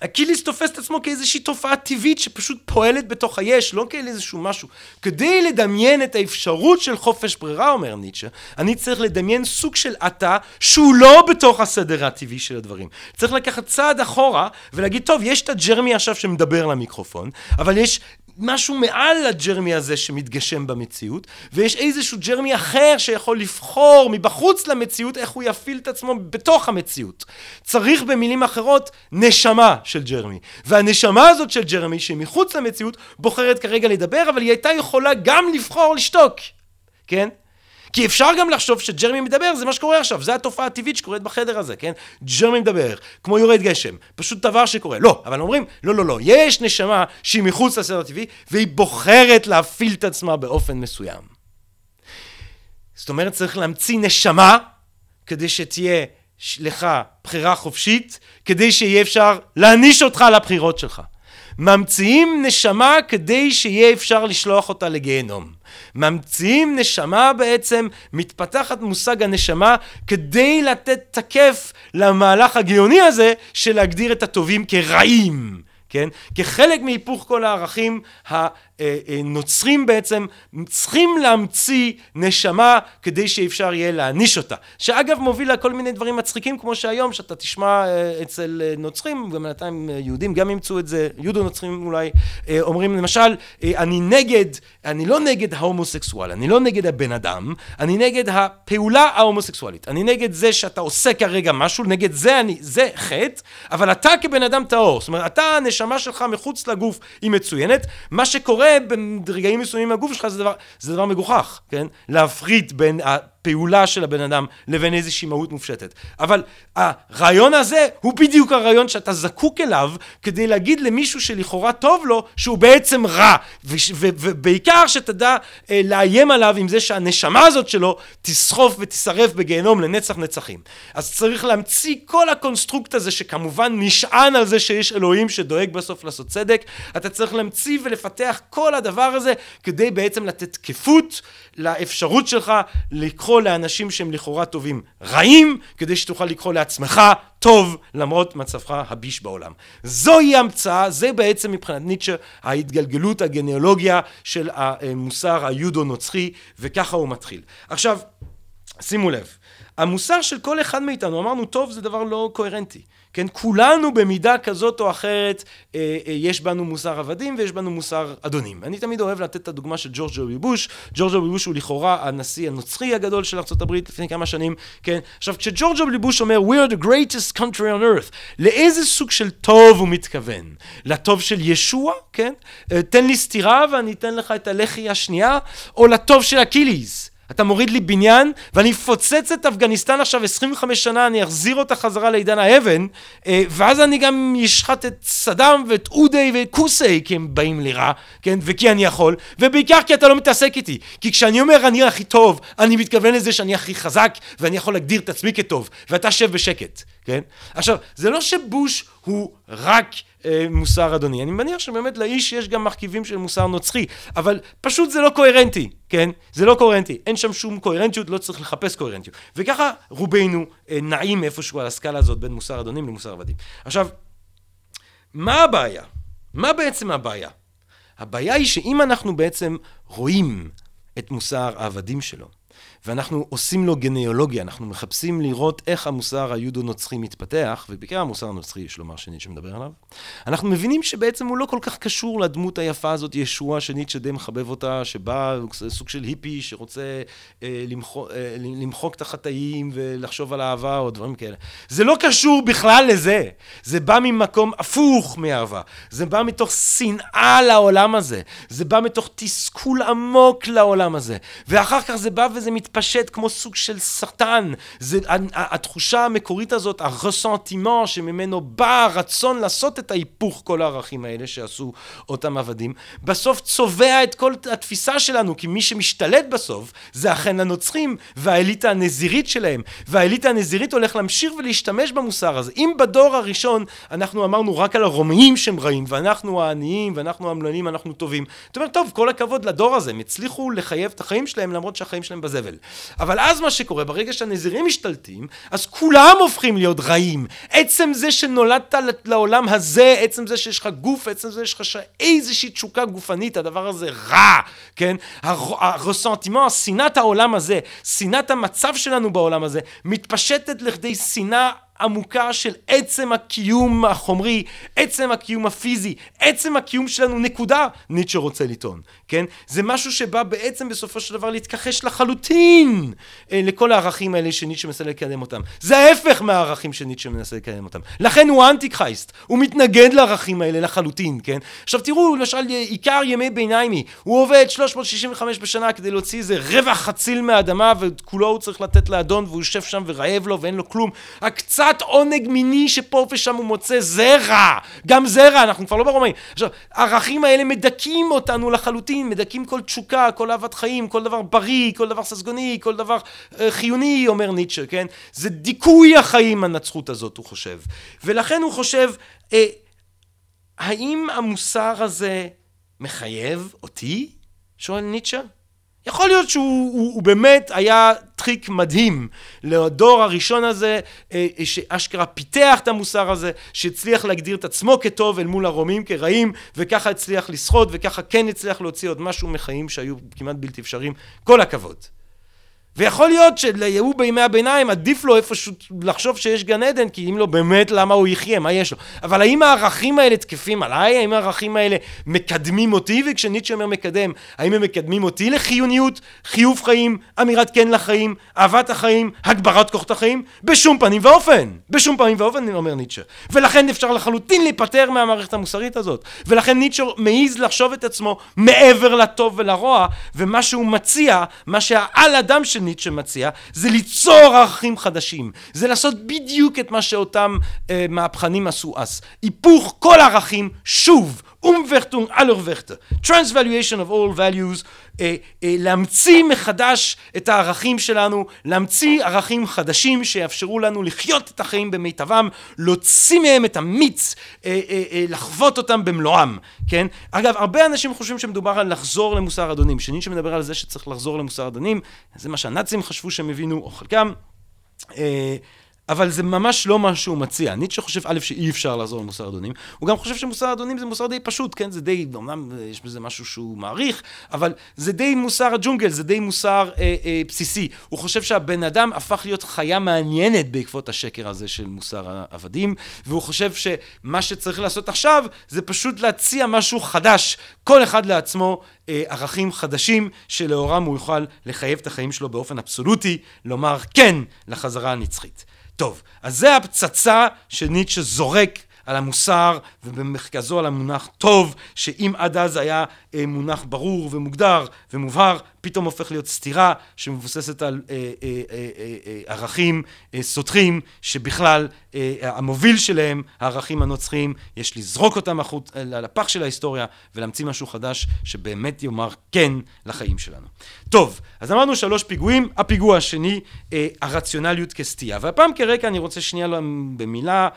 Speaker 1: אקיליס תופס את עצמו כאיזושהי תופעה טבעית שפשוט פועלת בתוך היש, לא כאיזשהו משהו. כדי לדמיין את האפשרות של חופש ברירה, אומר ניטשה, אני צריך לדמיין סוג של עתה שהוא לא בתוך הסדר הטבעי של הדברים. צריך לקחת צעד אחורה ולהגיד, טוב, יש את הג'רמי עכשיו שמדבר למיקרופון, אבל יש משהו מעל הג'רמי הזה שמתגשם במציאות, ויש איזשהו ג'רמי אחר שיכול לבחור מבחוץ למציאות איך הוא יפעיל את עצמו בתוך המציאות. צריך במילים אחרות נשמה של ג'רמי. והנשמה הזאת של ג'רמי, שהיא מחוץ למציאות, בוחרת כרגע לדבר, אבל היא הייתה יכולה גם לבחור לשתוק, כן? כי אפשר גם לחשוב שג'רמי מדבר, זה מה שקורה עכשיו, זה התופעה הטבעית שקורית בחדר הזה, כן? ג'רמי מדבר, כמו יורד גשם, פשוט דבר שקורה. לא, אבל אומרים, לא, לא, לא, יש נשמה שהיא מחוץ לסדר הטבעי, והיא בוחרת להפעיל את עצמה באופן מסוים. זאת אומרת, צריך להמציא נשמה כדי שתהיה לך בחירה חופשית, כדי שיהיה אפשר להעניש אותך על הבחירות שלך. ממציאים נשמה כדי שיהיה אפשר לשלוח אותה לגיהנום. ממציאים נשמה בעצם, מתפתחת מושג הנשמה כדי לתת תקף למהלך הגאוני הזה של להגדיר את הטובים כרעים. כן? כחלק מהיפוך כל הערכים הנוצרים בעצם צריכים להמציא נשמה כדי שאפשר יהיה להעניש אותה. שאגב מוביל לכל מיני דברים מצחיקים כמו שהיום שאתה תשמע אה, אצל אה, נוצרים, גם בינתיים יהודים גם ימצאו את זה, יהודו נוצרים אולי, אה, אומרים למשל, אני נגד, אני לא נגד ההומוסקסואל, אני לא נגד הבן אדם, אני נגד הפעולה ההומוסקסואלית. אני נגד זה שאתה עושה כרגע משהו, נגד זה אני, זה חטא, אבל אתה כבן אדם טהור. זאת אומרת, אתה, הנשמה שלך מחוץ לגוף היא מצוינת, מה שקורה ברגעים מסוימים מהגוף שלך זה דבר, זה דבר מגוחך, כן? להפריד בין הפעולה של הבן אדם לבין איזושהי מהות מופשטת. אבל הרעיון הזה הוא בדיוק הרעיון שאתה זקוק אליו כדי להגיד למישהו שלכאורה טוב לו שהוא בעצם רע. ובעיקר שתדע אה, לאיים עליו עם זה שהנשמה הזאת שלו תסחוף ותשרף בגיהנום לנצח נצחים. אז צריך להמציא כל ה construct הזה שכמובן נשען על זה שיש אלוהים שדואג בסוף לעשות צדק. אתה צריך להמציא ולפתח כל הדבר הזה כדי בעצם לתת תקפות לאפשרות שלך לקרוא לאנשים שהם לכאורה טובים רעים, כדי שתוכל לקרוא לעצמך טוב למרות מצבך הביש בעולם. זוהי המצאה, זה בעצם מבחינת ניטשה ההתגלגלות, הגניאולוגיה של המוסר היודו-נוצרי, וככה הוא מתחיל. עכשיו, שימו לב, המוסר של כל אחד מאיתנו, אמרנו טוב זה דבר לא קוהרנטי. כן, כולנו במידה כזאת או אחרת, אה, אה, יש בנו מוסר עבדים ויש בנו מוסר אדונים. אני תמיד אוהב לתת את הדוגמה של ג'ורג' אובי בוש. ג'ורג' אובי בוש הוא לכאורה הנשיא הנוצרי הגדול של ארה"ב לפני כמה שנים, כן? עכשיו, כשג'ורג' אובי בוש אומר, We are the greatest country on earth, לאיזה סוג של טוב הוא מתכוון? לטוב של ישוע, כן? אה, תן לי סטירה ואני אתן לך את הלחי השנייה, או לטוב של אקיליס? אתה מוריד לי בניין, ואני אפוצץ את אפגניסטן עכשיו 25 שנה, אני אחזיר אותה חזרה לעידן האבן, אה, ואז אני גם אשחט את סדאם ואת אודי ואת כוסי, כי הם באים לי רע, כן? וכי אני יכול, ובעיקר כי אתה לא מתעסק איתי. כי כשאני אומר אני הכי טוב, אני מתכוון לזה שאני הכי חזק, ואני יכול להגדיר את עצמי כטוב, ואתה שב בשקט, כן? עכשיו, זה לא שבוש הוא רק אה, מוסר אדוני. אני מניח שבאמת לאיש יש גם מרכיבים של מוסר נוצרי, אבל פשוט זה לא קוהרנטי, כן? זה לא קוהרנטי. אין שם שום קוהרנטיות, לא צריך לחפש קוהרנטיות. וככה רובנו אה, נעים איפשהו על הסקאלה הזאת בין מוסר אדונים למוסר עבדים. עכשיו, מה הבעיה? מה בעצם הבעיה? הבעיה היא שאם אנחנו בעצם רואים את מוסר העבדים שלו, ואנחנו עושים לו גניאולוגיה, אנחנו מחפשים לראות איך המוסר היהודו-נוצרי מתפתח, ובעיקר המוסר הנוצרי, יש לומר שניטשה מדבר עליו, אנחנו מבינים שבעצם הוא לא כל כך קשור לדמות היפה הזאת, ישוע, שניטשה די מחבב אותה, שבא סוג של היפי שרוצה אה, למחוק, אה, למחוק את החטאים ולחשוב על אהבה או דברים כאלה. זה לא קשור בכלל לזה, זה בא ממקום הפוך מאהבה, זה בא מתוך שנאה לעולם הזה, זה בא מתוך תסכול עמוק לעולם הזה, ואחר כך זה בא וזה מתפתח. מתפשט כמו סוג של סרטן. זה, התחושה המקורית הזאת, הרסנטימנט שממנו בא הרצון לעשות את ההיפוך כל הערכים האלה שעשו אותם עבדים, בסוף צובע את כל התפיסה שלנו, כי מי שמשתלט בסוף זה אכן הנוצרים והאליטה הנזירית שלהם. והאליטה הנזירית הולך להמשיך ולהשתמש במוסר הזה. אם בדור הראשון אנחנו אמרנו רק על הרומאים שהם רעים, ואנחנו העניים, ואנחנו המלונים, אנחנו טובים, אתה אומר, טוב, כל הכבוד לדור הזה, הם הצליחו לחייב את החיים שלהם למרות שהחיים שלהם בזבל. אבל אז מה שקורה, ברגע שהנזירים משתלטים, אז כולם הופכים להיות רעים. עצם זה שנולדת לעולם הזה, עצם זה שיש לך גוף, עצם זה שיש לך איזושהי תשוקה גופנית, הדבר הזה רע, כן? הרסנטימנט, שנאת העולם הזה, שנאת המצב שלנו בעולם הזה, מתפשטת לכדי שנאה עמוקה של עצם הקיום החומרי, עצם הקיום הפיזי, עצם הקיום שלנו, נקודה, ניטשה רוצה לטעון, כן? זה משהו שבא בעצם בסופו של דבר להתכחש לחלוטין אה, לכל הערכים האלה שניטשה מנסה לקדם אותם. זה ההפך מהערכים שניטשה מנסה לקדם אותם. לכן הוא אנטי קרייסט, הוא מתנגד לערכים האלה לחלוטין, כן? עכשיו תראו, למשל, עיקר ימי ביניימי, הוא עובד 365 בשנה כדי להוציא איזה רווח חציל מהאדמה וכולו הוא צריך לתת לאדון והוא יושב שם ורעב לו ואין לו כלום. הקצת קצת עונג מיני שפה ושם הוא מוצא זרע, גם זרע, אנחנו כבר לא ברומאים. עכשיו, הערכים האלה מדכאים אותנו לחלוטין, מדכאים כל תשוקה, כל אהבת חיים, כל דבר בריא, כל דבר ססגוני, כל דבר אה, חיוני, אומר ניטשה, כן? זה דיכוי החיים הנצחות הזאת, הוא חושב. ולכן הוא חושב, אה, האם המוסר הזה מחייב אותי? שואל ניטשה. יכול להיות שהוא הוא, הוא באמת היה טריק מדהים לדור הראשון הזה, אה, שאשכרה פיתח את המוסר הזה, שהצליח להגדיר את עצמו כטוב אל מול הרומים כרעים, וככה הצליח לשחות, וככה כן הצליח להוציא עוד משהו מחיים שהיו כמעט בלתי אפשריים. כל הכבוד. ויכול להיות שליהוא בימי הביניים עדיף לו איפשהו לחשוב שיש גן עדן, כי אם לא באמת למה הוא יחיה, מה יש לו? אבל האם הערכים האלה תקפים עליי? האם הערכים האלה מקדמים אותי? וכשניטשה אומר מקדם, האם הם מקדמים אותי לחיוניות, חיוב חיים, אמירת כן לחיים, אהבת החיים, הגברת כוחות החיים? בשום פנים ואופן. בשום פנים ואופן, אומר ניטשה. ולכן אפשר לחלוטין להיפטר מהמערכת המוסרית הזאת. ולכן ניטשה מעז לחשוב את עצמו מעבר לטוב ולרוע, ומה שהוא מציע, מה שהעל אדם של ניטשה מציע, זה ליצור ערכים חדשים. זה לעשות בדיוק את מה שאותם אה, מהפכנים עשו אז. היפוך כל הערכים שוב. Umwertung aller Werte, Transvaluation of all values, להמציא מחדש את הערכים שלנו, להמציא ערכים חדשים שיאפשרו לנו לחיות את החיים במיטבם, להוציא מהם את המיץ, אה, אה, אה, לחוות אותם במלואם, כן? אגב, הרבה אנשים חושבים שמדובר על לחזור למוסר אדונים, שניטשה מדבר על זה שצריך לחזור למוסר אדונים, זה מה שהנאצים חשבו שהם הבינו, או חלקם. אה, אבל זה ממש לא מה שהוא מציע. ניטשה חושב א' שאי אפשר לעזור למוסר אדונים, הוא גם חושב שמוסר אדונים זה מוסר די פשוט, כן? זה די, אמנם יש בזה משהו שהוא מעריך, אבל זה די מוסר הג'ונגל, זה די מוסר אה, אה, בסיסי. הוא חושב שהבן אדם הפך להיות חיה מעניינת בעקבות השקר הזה של מוסר העבדים, והוא חושב שמה שצריך לעשות עכשיו זה פשוט להציע משהו חדש, כל אחד לעצמו, אה, ערכים חדשים שלאורם הוא יוכל לחייב את החיים שלו באופן אבסולוטי, לומר כן לחזרה הנצחית. טוב, אז זה הפצצה שניטשה זורק על המוסר ובמרכזו על המונח טוב, שאם עד אז היה אה, מונח ברור ומוגדר ומובהר, פתאום הופך להיות סתירה שמבוססת על אה, אה, ערכים סותרים, שבכלל המוביל שלהם, הערכים הנוצריים, יש לזרוק אותם החוט, לפח של ההיסטוריה ולהמציא משהו חדש שבאמת יאמר כן לחיים שלנו. טוב, אז אמרנו שלוש פיגועים, הפיגוע השני, הרציונליות כסטייה. והפעם כרקע אני רוצה שנייה במילה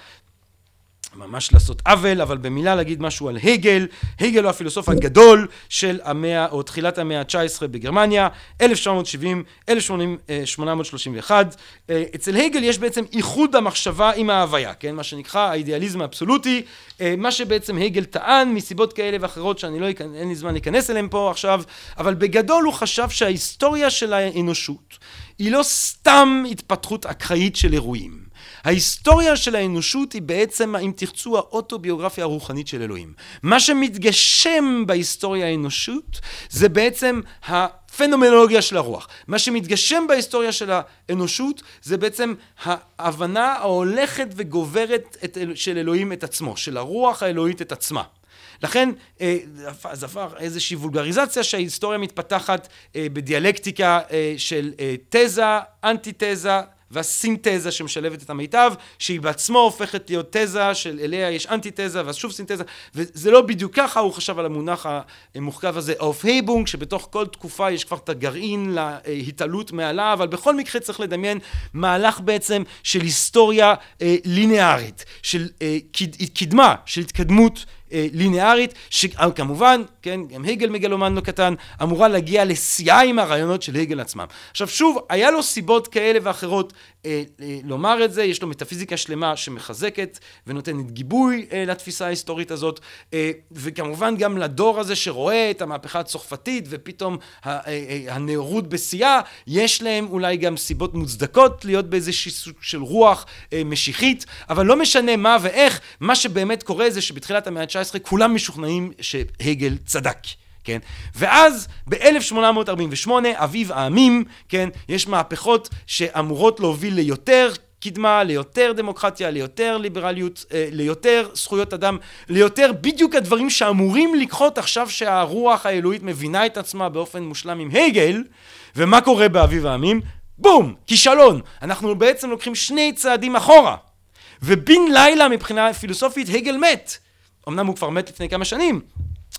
Speaker 1: ממש לעשות עוול, אבל במילה להגיד משהו על הגל. הגל הוא הפילוסוף הגדול של המאה, או תחילת המאה ה-19 בגרמניה, 1770, 1831. אה, אצל הגל יש בעצם איחוד המחשבה עם ההוויה, כן? מה שנקרא האידיאליזם האבסולוטי, אה, מה שבעצם הגל טען מסיבות כאלה ואחרות שאני לא, אין לי זמן להיכנס אליהן פה עכשיו, אבל בגדול הוא חשב שההיסטוריה של האנושות היא לא סתם התפתחות אקראית של אירועים. ההיסטוריה של האנושות היא בעצם, אם תרצו, האוטוביוגרפיה הרוחנית של אלוהים. מה שמתגשם בהיסטוריה האנושות זה בעצם הפנומנולוגיה של הרוח. מה שמתגשם בהיסטוריה של האנושות זה בעצם ההבנה ההולכת וגוברת את, של אלוהים את עצמו, של הרוח האלוהית את עצמה. לכן אה, זה הפך איזושהי וולגריזציה שההיסטוריה מתפתחת אה, בדיאלקטיקה אה, של תזה, אנטי-תזה, והסינתזה שמשלבת את המיטב, שהיא בעצמו הופכת להיות תזה, שאליה יש אנטי-תזה, ואז שוב סינתזה, וזה לא בדיוק ככה, הוא חשב על המונח המורכב הזה, Aufhebung, שבתוך כל תקופה יש כבר את הגרעין להתעלות מעלה, אבל בכל מקרה צריך לדמיין מהלך בעצם של היסטוריה אה, ליניארית, של אה, קדמה, של התקדמות אה, ליניארית, שכמובן, כן, גם הגל מגלומן לא קטן, אמורה להגיע לשיאה עם הרעיונות של הגל עצמם. עכשיו שוב, היה לו סיבות כאלה ואחרות אה, אה, לומר את זה, יש לו מטאפיזיקה שלמה שמחזקת ונותנת גיבוי אה, לתפיסה ההיסטורית הזאת, אה, וכמובן גם לדור הזה שרואה את המהפכה הצרפתית ופתאום אה, אה, הנאורות בשיאה, יש להם אולי גם סיבות מוצדקות להיות באיזשהו סוג של רוח אה, משיחית, אבל לא משנה מה ואיך, מה שבאמת קורה זה שבתחילת המאה ה-19 כולם משוכנעים שהגל צדק. כן? ואז ב-1848, אביב העמים, כן? יש מהפכות שאמורות להוביל ליותר קדמה, ליותר דמוקרטיה, ליותר ליברליות, אה, ליותר זכויות אדם, ליותר בדיוק הדברים שאמורים לקחות עכשיו שהרוח האלוהית מבינה את עצמה באופן מושלם עם הגל, ומה קורה באביב העמים? בום! כישלון! אנחנו בעצם לוקחים שני צעדים אחורה. ובן לילה מבחינה פילוסופית הגל מת. אמנם הוא כבר מת לפני כמה שנים,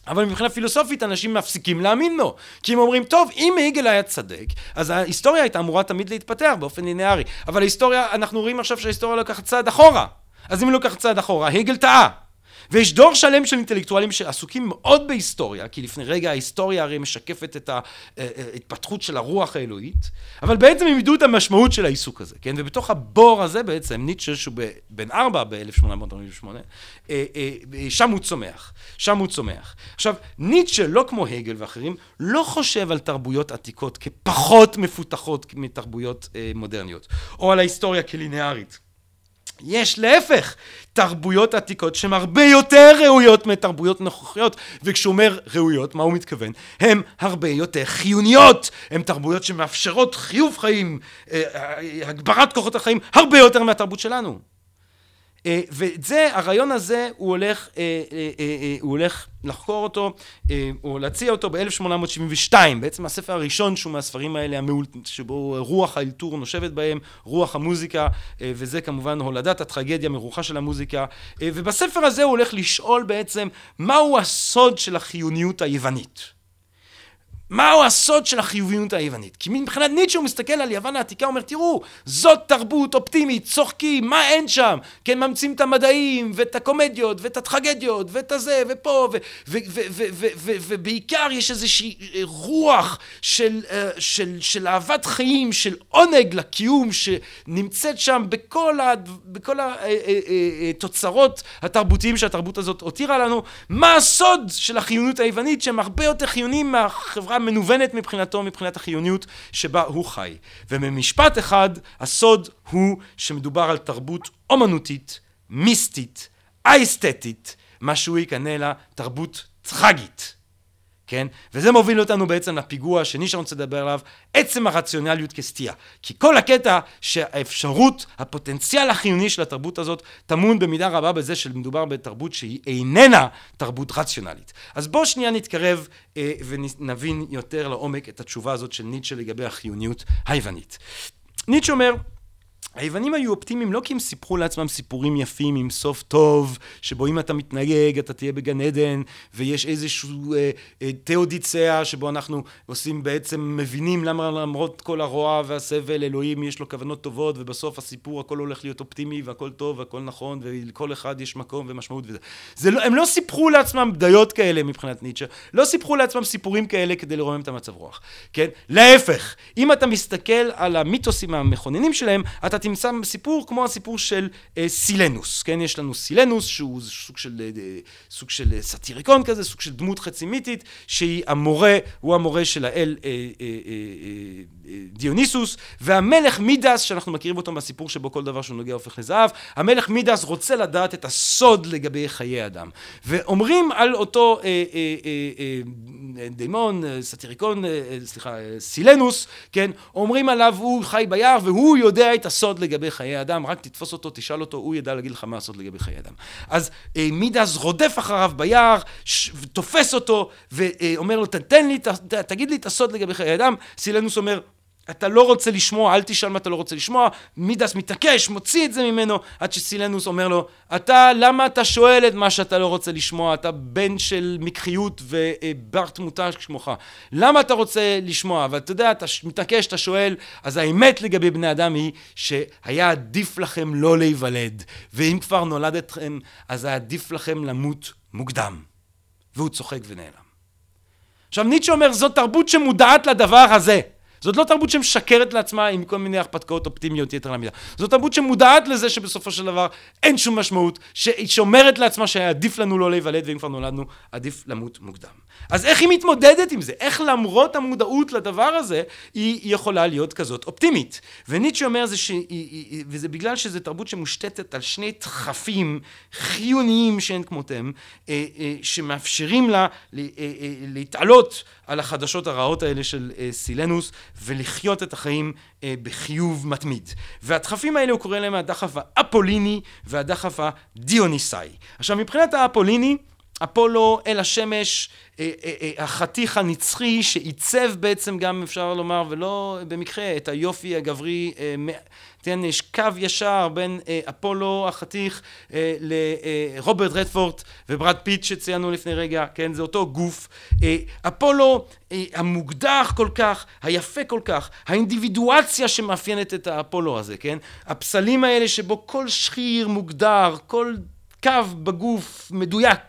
Speaker 1: אבל מבחינה פילוסופית אנשים מפסיקים להאמין לו. כי הם אומרים, טוב, אם הגל היה צדק, אז ההיסטוריה הייתה אמורה תמיד להתפתח באופן ליניארי. אבל ההיסטוריה, אנחנו רואים עכשיו שההיסטוריה לוקחת צעד אחורה. אז אם היא לוקחת צעד אחורה, הגל טעה. ויש דור שלם של אינטלקטואלים שעסוקים מאוד בהיסטוריה, כי לפני רגע ההיסטוריה הרי משקפת את ההתפתחות של הרוח האלוהית, אבל בעצם הם ידעו את המשמעות של העיסוק הזה, כן? ובתוך הבור הזה בעצם, ניטשה שהוא בן ארבע ב-1848, אה, אה, שם הוא צומח, שם הוא צומח. עכשיו, ניטשה, לא כמו הגל ואחרים, לא חושב על תרבויות עתיקות כפחות מפותחות מתרבויות אה, מודרניות, או על ההיסטוריה כלינארית. יש להפך תרבויות עתיקות שהן הרבה יותר ראויות מתרבויות נוכחיות וכשהוא אומר ראויות מה הוא מתכוון? הן הרבה יותר חיוניות הן תרבויות שמאפשרות חיוב חיים אה, אה, הגברת כוחות החיים הרבה יותר מהתרבות שלנו ואת זה, הרעיון הזה, הוא הולך, אה, אה, הוא הולך לחקור אותו, או להציע אותו ב-1872, בעצם הספר הראשון שהוא מהספרים האלה, שבו רוח האלתור נושבת בהם, רוח המוזיקה, וזה כמובן הולדת הטרגדיה מרוחה של המוזיקה, ובספר הזה הוא הולך לשאול בעצם מהו הסוד של החיוניות היוונית. מהו הסוד של החיוביות היוונית? כי מבחינת ניטשה הוא מסתכל על יוון העתיקה, הוא אומר, תראו, זאת תרבות אופטימית, צוחקים, מה אין שם? כן, ממציאים את המדעים, ואת הקומדיות, ואת הטרגדיות, ואת הזה, ופה, ובעיקר יש איזושהי רוח של, של, של אהבת חיים, של עונג לקיום, שנמצאת שם בכל, ה, בכל התוצרות התרבותיים שהתרבות הזאת הותירה לנו. מה הסוד של החיוניות היוונית, שהם הרבה יותר חיוניים מהחברה מנוונת מבחינתו, מבחינת החיוניות שבה הוא חי. וממשפט אחד, הסוד הוא שמדובר על תרבות אומנותית, מיסטית, אסתטית, מה שהוא יקנה לה תרבות טרגית. כן? וזה מוביל אותנו בעצם לפיגוע השני שאני רוצה לדבר עליו, עצם הרציונליות כסטייה. כי כל הקטע שהאפשרות, הפוטנציאל החיוני של התרבות הזאת, טמון במידה רבה בזה שמדובר בתרבות שהיא איננה תרבות רציונלית. אז בואו שנייה נתקרב אה, ונבין יותר לעומק את התשובה הזאת של ניטשה לגבי החיוניות היוונית. ניטשה אומר, היוונים היו אופטימיים לא כי הם סיפרו לעצמם סיפורים יפים עם סוף טוב, שבו אם אתה מתנהג אתה תהיה בגן עדן, ויש איזשהו אה, אה, תאודיצאה שבו אנחנו עושים בעצם, מבינים למה למרות כל הרוע והסבל, אלוהים יש לו כוונות טובות, ובסוף הסיפור הכל הולך להיות אופטימי והכל טוב והכל נכון, ולכל אחד יש מקום ומשמעות וזה. זה לא, הם לא סיפרו לעצמם בדיות כאלה מבחינת ניטשה, לא סיפרו לעצמם סיפורים כאלה כדי לרומם את המצב רוח, כן? להפך, אם אתה מסתכל על המיתוסים המכוננים שלהם, אתה תמצא סיפור כמו הסיפור של אה, סילנוס, כן? יש לנו סילנוס שהוא סוג של, אה, סוג של אה, סאטיריקון כזה, סוג של דמות חצי מיתית, שהיא המורה, הוא המורה של האל אה, אה, אה, אה, דיוניסוס, והמלך מידס, שאנחנו מכירים אותו מהסיפור שבו כל דבר שהוא נוגע הופך לזהב, המלך מידס רוצה לדעת את הסוד לגבי חיי אדם. ואומרים על אותו אה, אה, אה, אה, דיימון, אה, סאטיריקון, אה, סליחה, סילנוס, כן? אומרים עליו הוא חי ביער והוא יודע את הסוד סוד לגבי חיי אדם, רק תתפוס אותו, תשאל אותו, הוא ידע להגיד לך מה הסוד לגבי חיי אדם. אז אה, מידס רודף אחריו ביער, ש... תופס אותו, ואומר לו, תתן לי, ת, תגיד לי את הסוד לגבי חיי אדם. סילנוס אומר, אתה לא רוצה לשמוע, אל תשאל מה אתה לא רוצה לשמוע, מידס מתעקש, מוציא את זה ממנו, עד שסילנוס אומר לו, אתה, למה אתה שואל את מה שאתה לא רוצה לשמוע? אתה בן של מקחיות ובר תמותה כמוך. למה אתה רוצה לשמוע? ואתה יודע, אתה מתעקש, אתה שואל, אז האמת לגבי בני אדם היא שהיה עדיף לכם לא להיוולד, ואם כבר נולדתכם, אז היה עדיף לכם למות מוקדם. והוא צוחק ונעלם. עכשיו ניטשה אומר, זאת תרבות שמודעת לדבר הזה. זאת לא תרבות שמשקרת לעצמה עם כל מיני הרפתקאות אופטימיות יתר למידה. זאת תרבות שמודעת לזה שבסופו של דבר אין שום משמעות, שהיא שומרת לעצמה שהיה עדיף לנו לא להיוולד, ואם כבר נולדנו, עדיף למות מוקדם. אז איך היא מתמודדת עם זה? איך למרות המודעות לדבר הזה, היא יכולה להיות כזאת אופטימית? וניטשה אומר זה ש... וזה בגלל שזו תרבות שמושתתת על שני דחפים חיוניים שאין כמותהם, אה, אה, שמאפשרים לה אה, להתעלות על החדשות הרעות האלה של סילנוס ולחיות את החיים בחיוב מתמיד. והדחפים האלה הוא קורא להם הדחף האפוליני והדחף הדיוניסאי. עכשיו מבחינת האפוליני אפולו אל השמש, החתיך הנצחי שעיצב בעצם גם אפשר לומר ולא במקרה את היופי הגברי כן, יש קו ישר בין אפולו החתיך לרוברט רדפורט וברד פיט שציינו לפני רגע, כן, זה אותו גוף. אפולו המוקדח כל כך, היפה כל כך, האינדיבידואציה שמאפיינת את האפולו הזה, כן, הפסלים האלה שבו כל שחיר מוגדר, כל קו בגוף מדויק,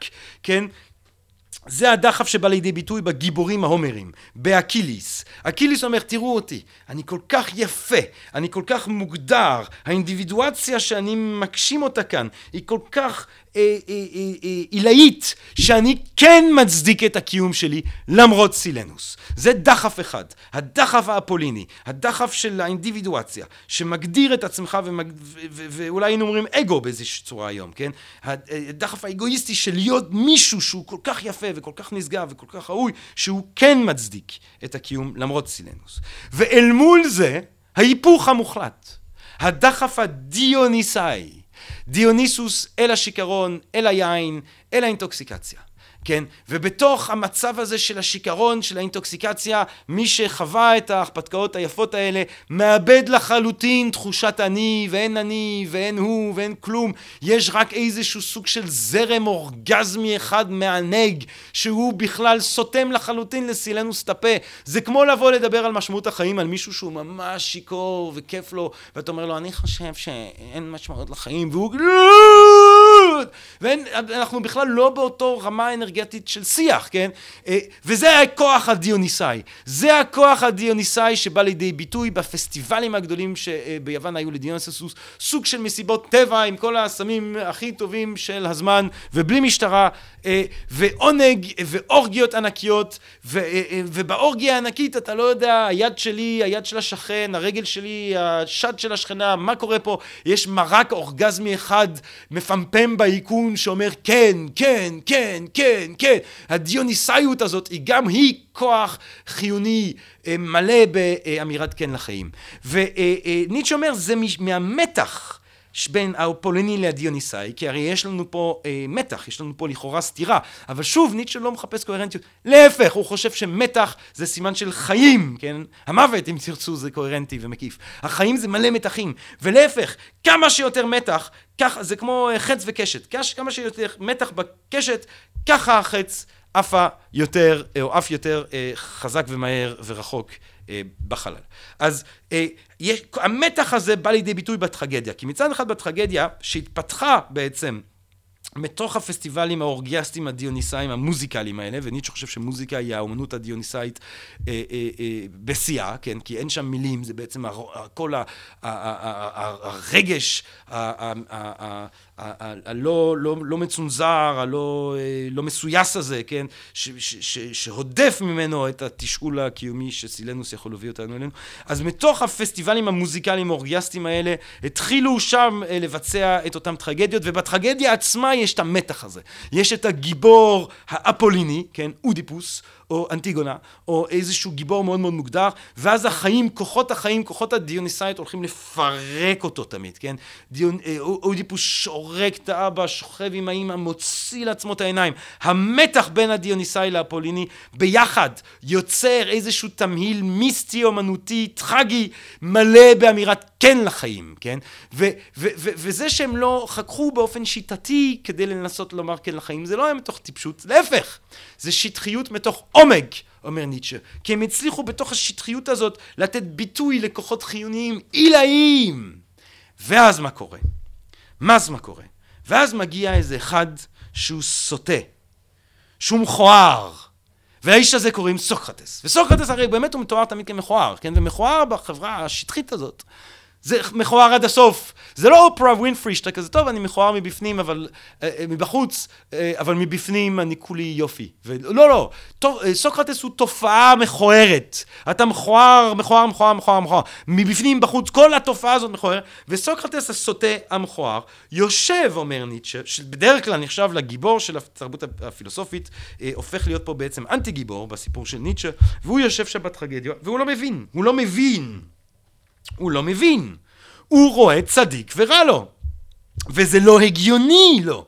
Speaker 1: כן, זה הדחף שבא לידי ביטוי בגיבורים ההומרים, באקיליס. אקיליס אומר, תראו אותי, אני כל כך יפה, אני כל כך מוגדר, האינדיבידואציה שאני מגשים אותה כאן היא כל כך עילאית, שאני כן מצדיק את הקיום שלי למרות סילנוס. זה דחף אחד, הדחף האפוליני, הדחף של האינדיבידואציה, שמגדיר את עצמך ואולי היינו אומרים אגו באיזושהי צורה היום, כן? הדחף האגואיסטי של להיות מישהו שהוא כל כך יפה וכל כך נשגב וכל כך ראוי, שהוא כן מצדיק את הקיום למרות סילנוס. ואל מול זה, ההיפוך המוחלט, הדחף הדיוניסאי, דיוניסוס אל השיכרון, אל היין, אל האינטוקסיקציה. כן? ובתוך המצב הזה של השיכרון, של האינטוקסיקציה, מי שחווה את ההרפתקאות היפות האלה, מאבד לחלוטין תחושת אני, ואין אני, ואין הוא, ואין כלום. יש רק איזשהו סוג של זרם אורגזמי אחד מענג, שהוא בכלל סותם לחלוטין לסילנוס הפה. זה כמו לבוא לדבר על משמעות החיים, על מישהו שהוא ממש שיכור וכיף לו, ואתה אומר לו, אני חושב שאין משמעות לחיים, והוא... ואנחנו בכלל לא באותו רמה אנרגטית של שיח, כן? אה, וזה הכוח הדיוניסאי. זה הכוח הדיוניסאי שבא לידי ביטוי בפסטיבלים הגדולים שביוון היו לדיוניסוס, סוג של מסיבות טבע עם כל הסמים הכי טובים של הזמן, ובלי משטרה, אה, ועונג ואורגיות ענקיות, אה, ובאורגיה הענקית אתה לא יודע, היד שלי, היד של השכן, הרגל שלי, השד של השכנה, מה קורה פה? יש מרק אורגזמי אחד מפמפם באיכון שאומר כן, כן, כן, כן, כן. הדיוניסאיות הזאת היא גם היא כוח חיוני אה, מלא באמירת כן לחיים. וניטשה אומר זה מהמתח בין האופוליני לדיוניסאי, כי הרי יש לנו פה אה, מתח, יש לנו פה לכאורה סתירה, אבל שוב ניטשה לא מחפש קוהרנטיות, להפך, הוא חושב שמתח זה סימן של חיים, כן? המוות, אם תרצו, זה קוהרנטי ומקיף. החיים זה מלא מתחים, ולהפך, כמה שיותר מתח, ככה, זה כמו אה, חץ וקשת, כמה שיותר מתח בקשת, ככה החץ עפה יותר, אה, או עף יותר אה, חזק ומהר ורחוק בחלל. אז אה, יש, המתח הזה בא לידי ביטוי בטרגדיה, כי מצד אחד בטרגדיה שהתפתחה בעצם מתוך הפסטיבלים האורגיאסטיים הדיוניסאיים המוזיקליים האלה, וניטשה חושב שמוזיקה היא האומנות הדיוניסאית אה, אה, אה, בשיאה, כן? כי אין שם מילים, זה בעצם כל הרגש, הלא לא, לא מצונזר, הלא לא מסויס הזה, כן? ש, ש, ש, שהודף ממנו את התשאול הקיומי שסילנוס יכול להביא אותנו אלינו. אז מתוך הפסטיבלים המוזיקליים האורגיאסטיים האלה, התחילו שם לבצע את אותן טרגדיות, ובטרגדיה עצמה יש את המתח הזה. יש את הגיבור האפוליני, כן? אודיפוס. או אנטיגונה, או איזשהו גיבור מאוד מאוד מוגדר, ואז החיים, כוחות החיים, כוחות הדיוניסאית הולכים לפרק אותו תמיד, כן? דיון, אה, אודיפוס שורק את האבא, שוכב עם האמא, מוציא לעצמו את העיניים. המתח בין הדיוניסאי לאפוליני ביחד יוצר איזשהו תמהיל מיסטי, אומנותי, טרגי, מלא באמירת כן לחיים, כן? ו- ו- ו- וזה שהם לא חככו באופן שיטתי כדי לנסות לומר כן לחיים, זה לא היה מתוך טיפשות, להפך, זה שטחיות מתוך עומק, אומר ניטשה, כי הם הצליחו בתוך השטחיות הזאת לתת ביטוי לכוחות חיוניים עילאיים. ואז מה קורה? מה אז מה קורה? ואז מגיע איזה אחד שהוא סוטה, שהוא מכוער, והאיש הזה קוראים סוקרטס. וסוקרטס הרי באמת הוא מתואר תמיד כמכוער, כן? ומכוער בחברה השטחית הזאת. זה מכוער עד הסוף. זה לא אופרה ווינפרי שאתה כזה, טוב, אני מכוער מבפנים, אבל... אה, אה, מבחוץ, אה, אבל מבפנים אני כולי יופי. לא, לא. סוקרטס הוא תופעה מכוערת. אתה מכוער, מכוער, מכוער, מכוער, מכוער. מבפנים, בחוץ, כל התופעה הזאת מכוערת. וסוקרטס הסוטה המכוער, יושב, אומר ניטשה, שבדרך כלל נחשב לגיבור של התרבות הפילוסופית, הופך להיות פה בעצם אנטי גיבור בסיפור של ניטשה, והוא יושב שם בטרגדיה, והוא לא מבין. הוא לא מבין. הוא לא מבין. הוא רואה צדיק ורע לו. וזה לא הגיוני לו.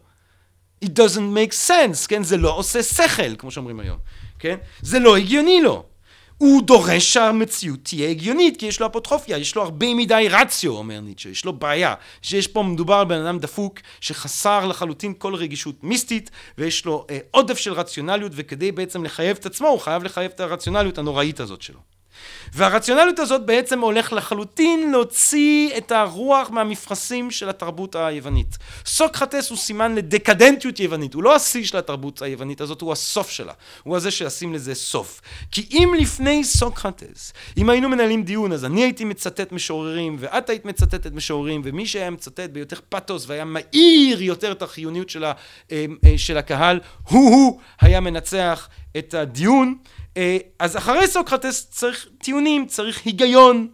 Speaker 1: it doesn't make sense, כן? זה לא עושה שכל, כמו שאומרים היום, כן? זה לא הגיוני לו. הוא דורש שהמציאות תהיה הגיונית, כי יש לו אפוטרופיה, יש לו הרבה מדי רציו, אומר ניטשה, יש לו בעיה. שיש פה מדובר על בן אדם דפוק, שחסר לחלוטין כל רגישות מיסטית, ויש לו אה, עודף של רציונליות, וכדי בעצם לחייב את עצמו, הוא חייב לחייב את הרציונליות הנוראית הזאת שלו. והרציונליות הזאת בעצם הולך לחלוטין להוציא את הרוח מהמפרשים של התרבות היוונית. סוקרטס הוא סימן לדקדנטיות יוונית, הוא לא השיא של התרבות היוונית הזאת, הוא הסוף שלה. הוא הזה שישים לזה סוף. כי אם לפני סוקרטס, אם היינו מנהלים דיון, אז אני הייתי מצטט משוררים, ואת היית מצטטת משוררים, ומי שהיה מצטט ביותר פתוס והיה מאיר יותר את החיוניות של, אה, אה, של הקהל, הוא-הוא היה מנצח את הדיון. אה, אז אחרי סוקרטס צריך טיעונים, צריך היגיון,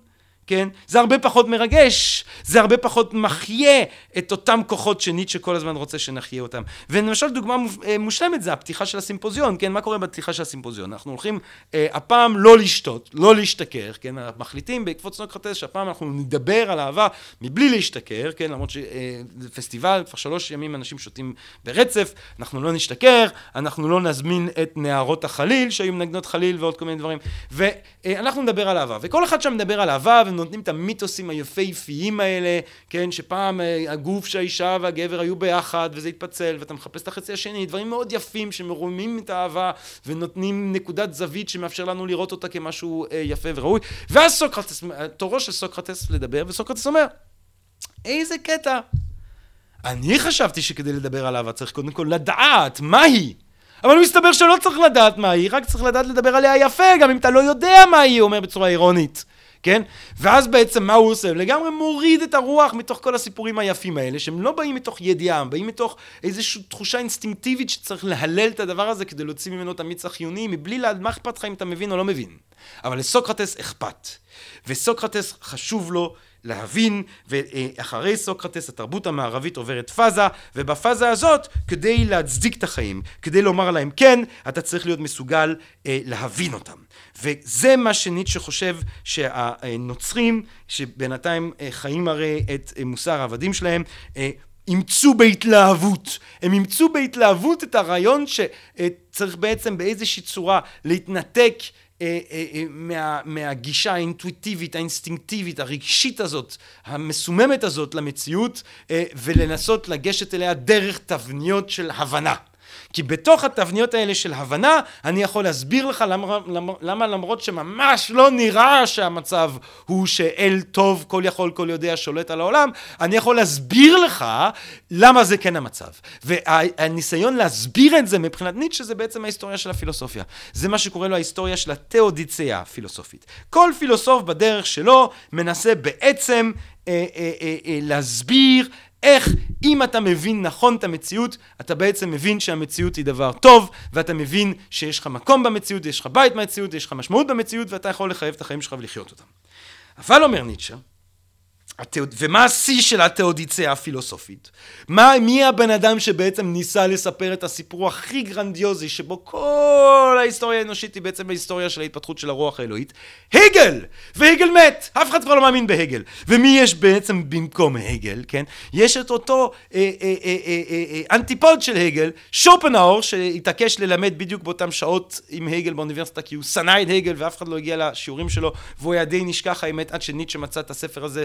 Speaker 1: כן? זה הרבה פחות מרגש, זה הרבה פחות מחיה את אותם כוחות שניטשה כל הזמן רוצה שנחיה אותם. ולמשל דוגמה אה, מושלמת זה הפתיחה של הסימפוזיון, כן? מה קורה בפתיחה של הסימפוזיון? אנחנו הולכים אה, הפעם לא לשתות, לא להשתכר, כן? מחליטים בעקבות סוקרטס שהפעם אנחנו נדבר על אהבה מבלי להשתכר, כן? למרות שזה אה, כבר שלוש ימים אנשים שותים ברצף, אנחנו לא נשתכר, אנחנו לא נזמין את נערות החליל שהיו מנגנות חליל ועוד כל מיני דברים, ואנחנו נדבר על אהבה. וכל אחד שם מדבר על אהבה נותנים את המיתוסים היפהפיים האלה, כן, שפעם אה, הגוף שהאישה והגבר היו ביחד וזה התפצל ואתה מחפש את החצי השני, דברים מאוד יפים שמרומים את האהבה ונותנים נקודת זווית שמאפשר לנו לראות אותה כמשהו אה, יפה וראוי. ואז סוקרטס, תורו של סוקרטס לדבר, וסוקרטס אומר, איזה קטע. אני חשבתי שכדי לדבר על אהבה צריך קודם כל לדעת מהי. אבל הוא מסתבר שלא צריך לדעת מה היא, רק צריך לדעת לדבר עליה יפה, גם אם אתה לא יודע מה היא, הוא אומר בצורה אירונית. כן? ואז בעצם מה הוא עושה? לגמרי מוריד את הרוח מתוך כל הסיפורים היפים האלה, שהם לא באים מתוך ידיעה, הם באים מתוך איזושהי תחושה אינסטינקטיבית שצריך להלל את הדבר הזה כדי להוציא ממנו את המיץ החיוני, מבלי לדעת מה אכפת לך אם אתה מבין או לא מבין. אבל לסוקרטס אכפת. וסוקרטס חשוב לו להבין, ואחרי סוקרטס התרבות המערבית עוברת פאזה, ובפאזה הזאת, כדי להצדיק את החיים, כדי לומר להם כן, אתה צריך להיות מסוגל אה, להבין אותם. וזה מה שניטשה חושב שהנוצרים, שבינתיים אה, חיים הרי את אה, מוסר העבדים שלהם, אה, אימצו בהתלהבות. הם אימצו בהתלהבות את הרעיון שצריך בעצם באיזושהי צורה להתנתק מה, מהגישה האינטואיטיבית, האינסטינקטיבית, הרגשית הזאת, המסוממת הזאת למציאות, ולנסות לגשת אליה דרך תבניות של הבנה. כי בתוך התבניות האלה של הבנה, אני יכול להסביר לך למה, למה, למה למרות שממש לא נראה שהמצב הוא שאל טוב, כל יכול, כל יודע, שולט על העולם, אני יכול להסביר לך למה זה כן המצב. והניסיון להסביר את זה מבחינת ניטשה זה בעצם ההיסטוריה של הפילוסופיה. זה מה שקורה לו ההיסטוריה של התאודיציה הפילוסופית. כל פילוסוף בדרך שלו מנסה בעצם אה, אה, אה, אה, להסביר איך אם אתה מבין נכון את המציאות, אתה בעצם מבין שהמציאות היא דבר טוב, ואתה מבין שיש לך מקום במציאות, יש לך בית במציאות, יש לך משמעות במציאות, ואתה יכול לחייב את החיים שלך ולחיות אותם. אבל אומר ניטשה, התיאוד... ומה השיא של התאודיציה הפילוסופית? מה, מי הבן אדם שבעצם ניסה לספר את הסיפור הכי גרנדיוזי שבו כל ההיסטוריה האנושית היא בעצם ההיסטוריה של ההתפתחות של הרוח האלוהית? הגל! והגל מת! אף אחד כבר לא מאמין בהגל. ומי יש בעצם במקום הגל, כן? יש את אותו אה, אה, אה, אה, אה, אה, אנטיפוד של הגל, שופנאור, שהתעקש ללמד בדיוק באותם שעות עם הגל באוניברסיטה, כי הוא שנא את הגל ואף אחד לא הגיע לשיעורים שלו, והוא היה די נשכח האמת עד שניטשה מצא את הספר הזה.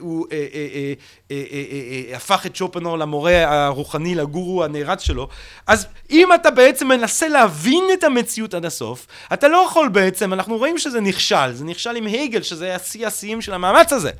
Speaker 1: והוא אה, אה, אה, הפך את שופנור למורה הרוחני, לגורו הנערץ שלו, אז אם אתה בעצם מנסה להבין את המציאות עד הסוף, אתה לא יכול בעצם, אנחנו רואים שזה נכשל, זה נכשל עם הגל, שזה היה שיא השיאים של המאמץ הזה,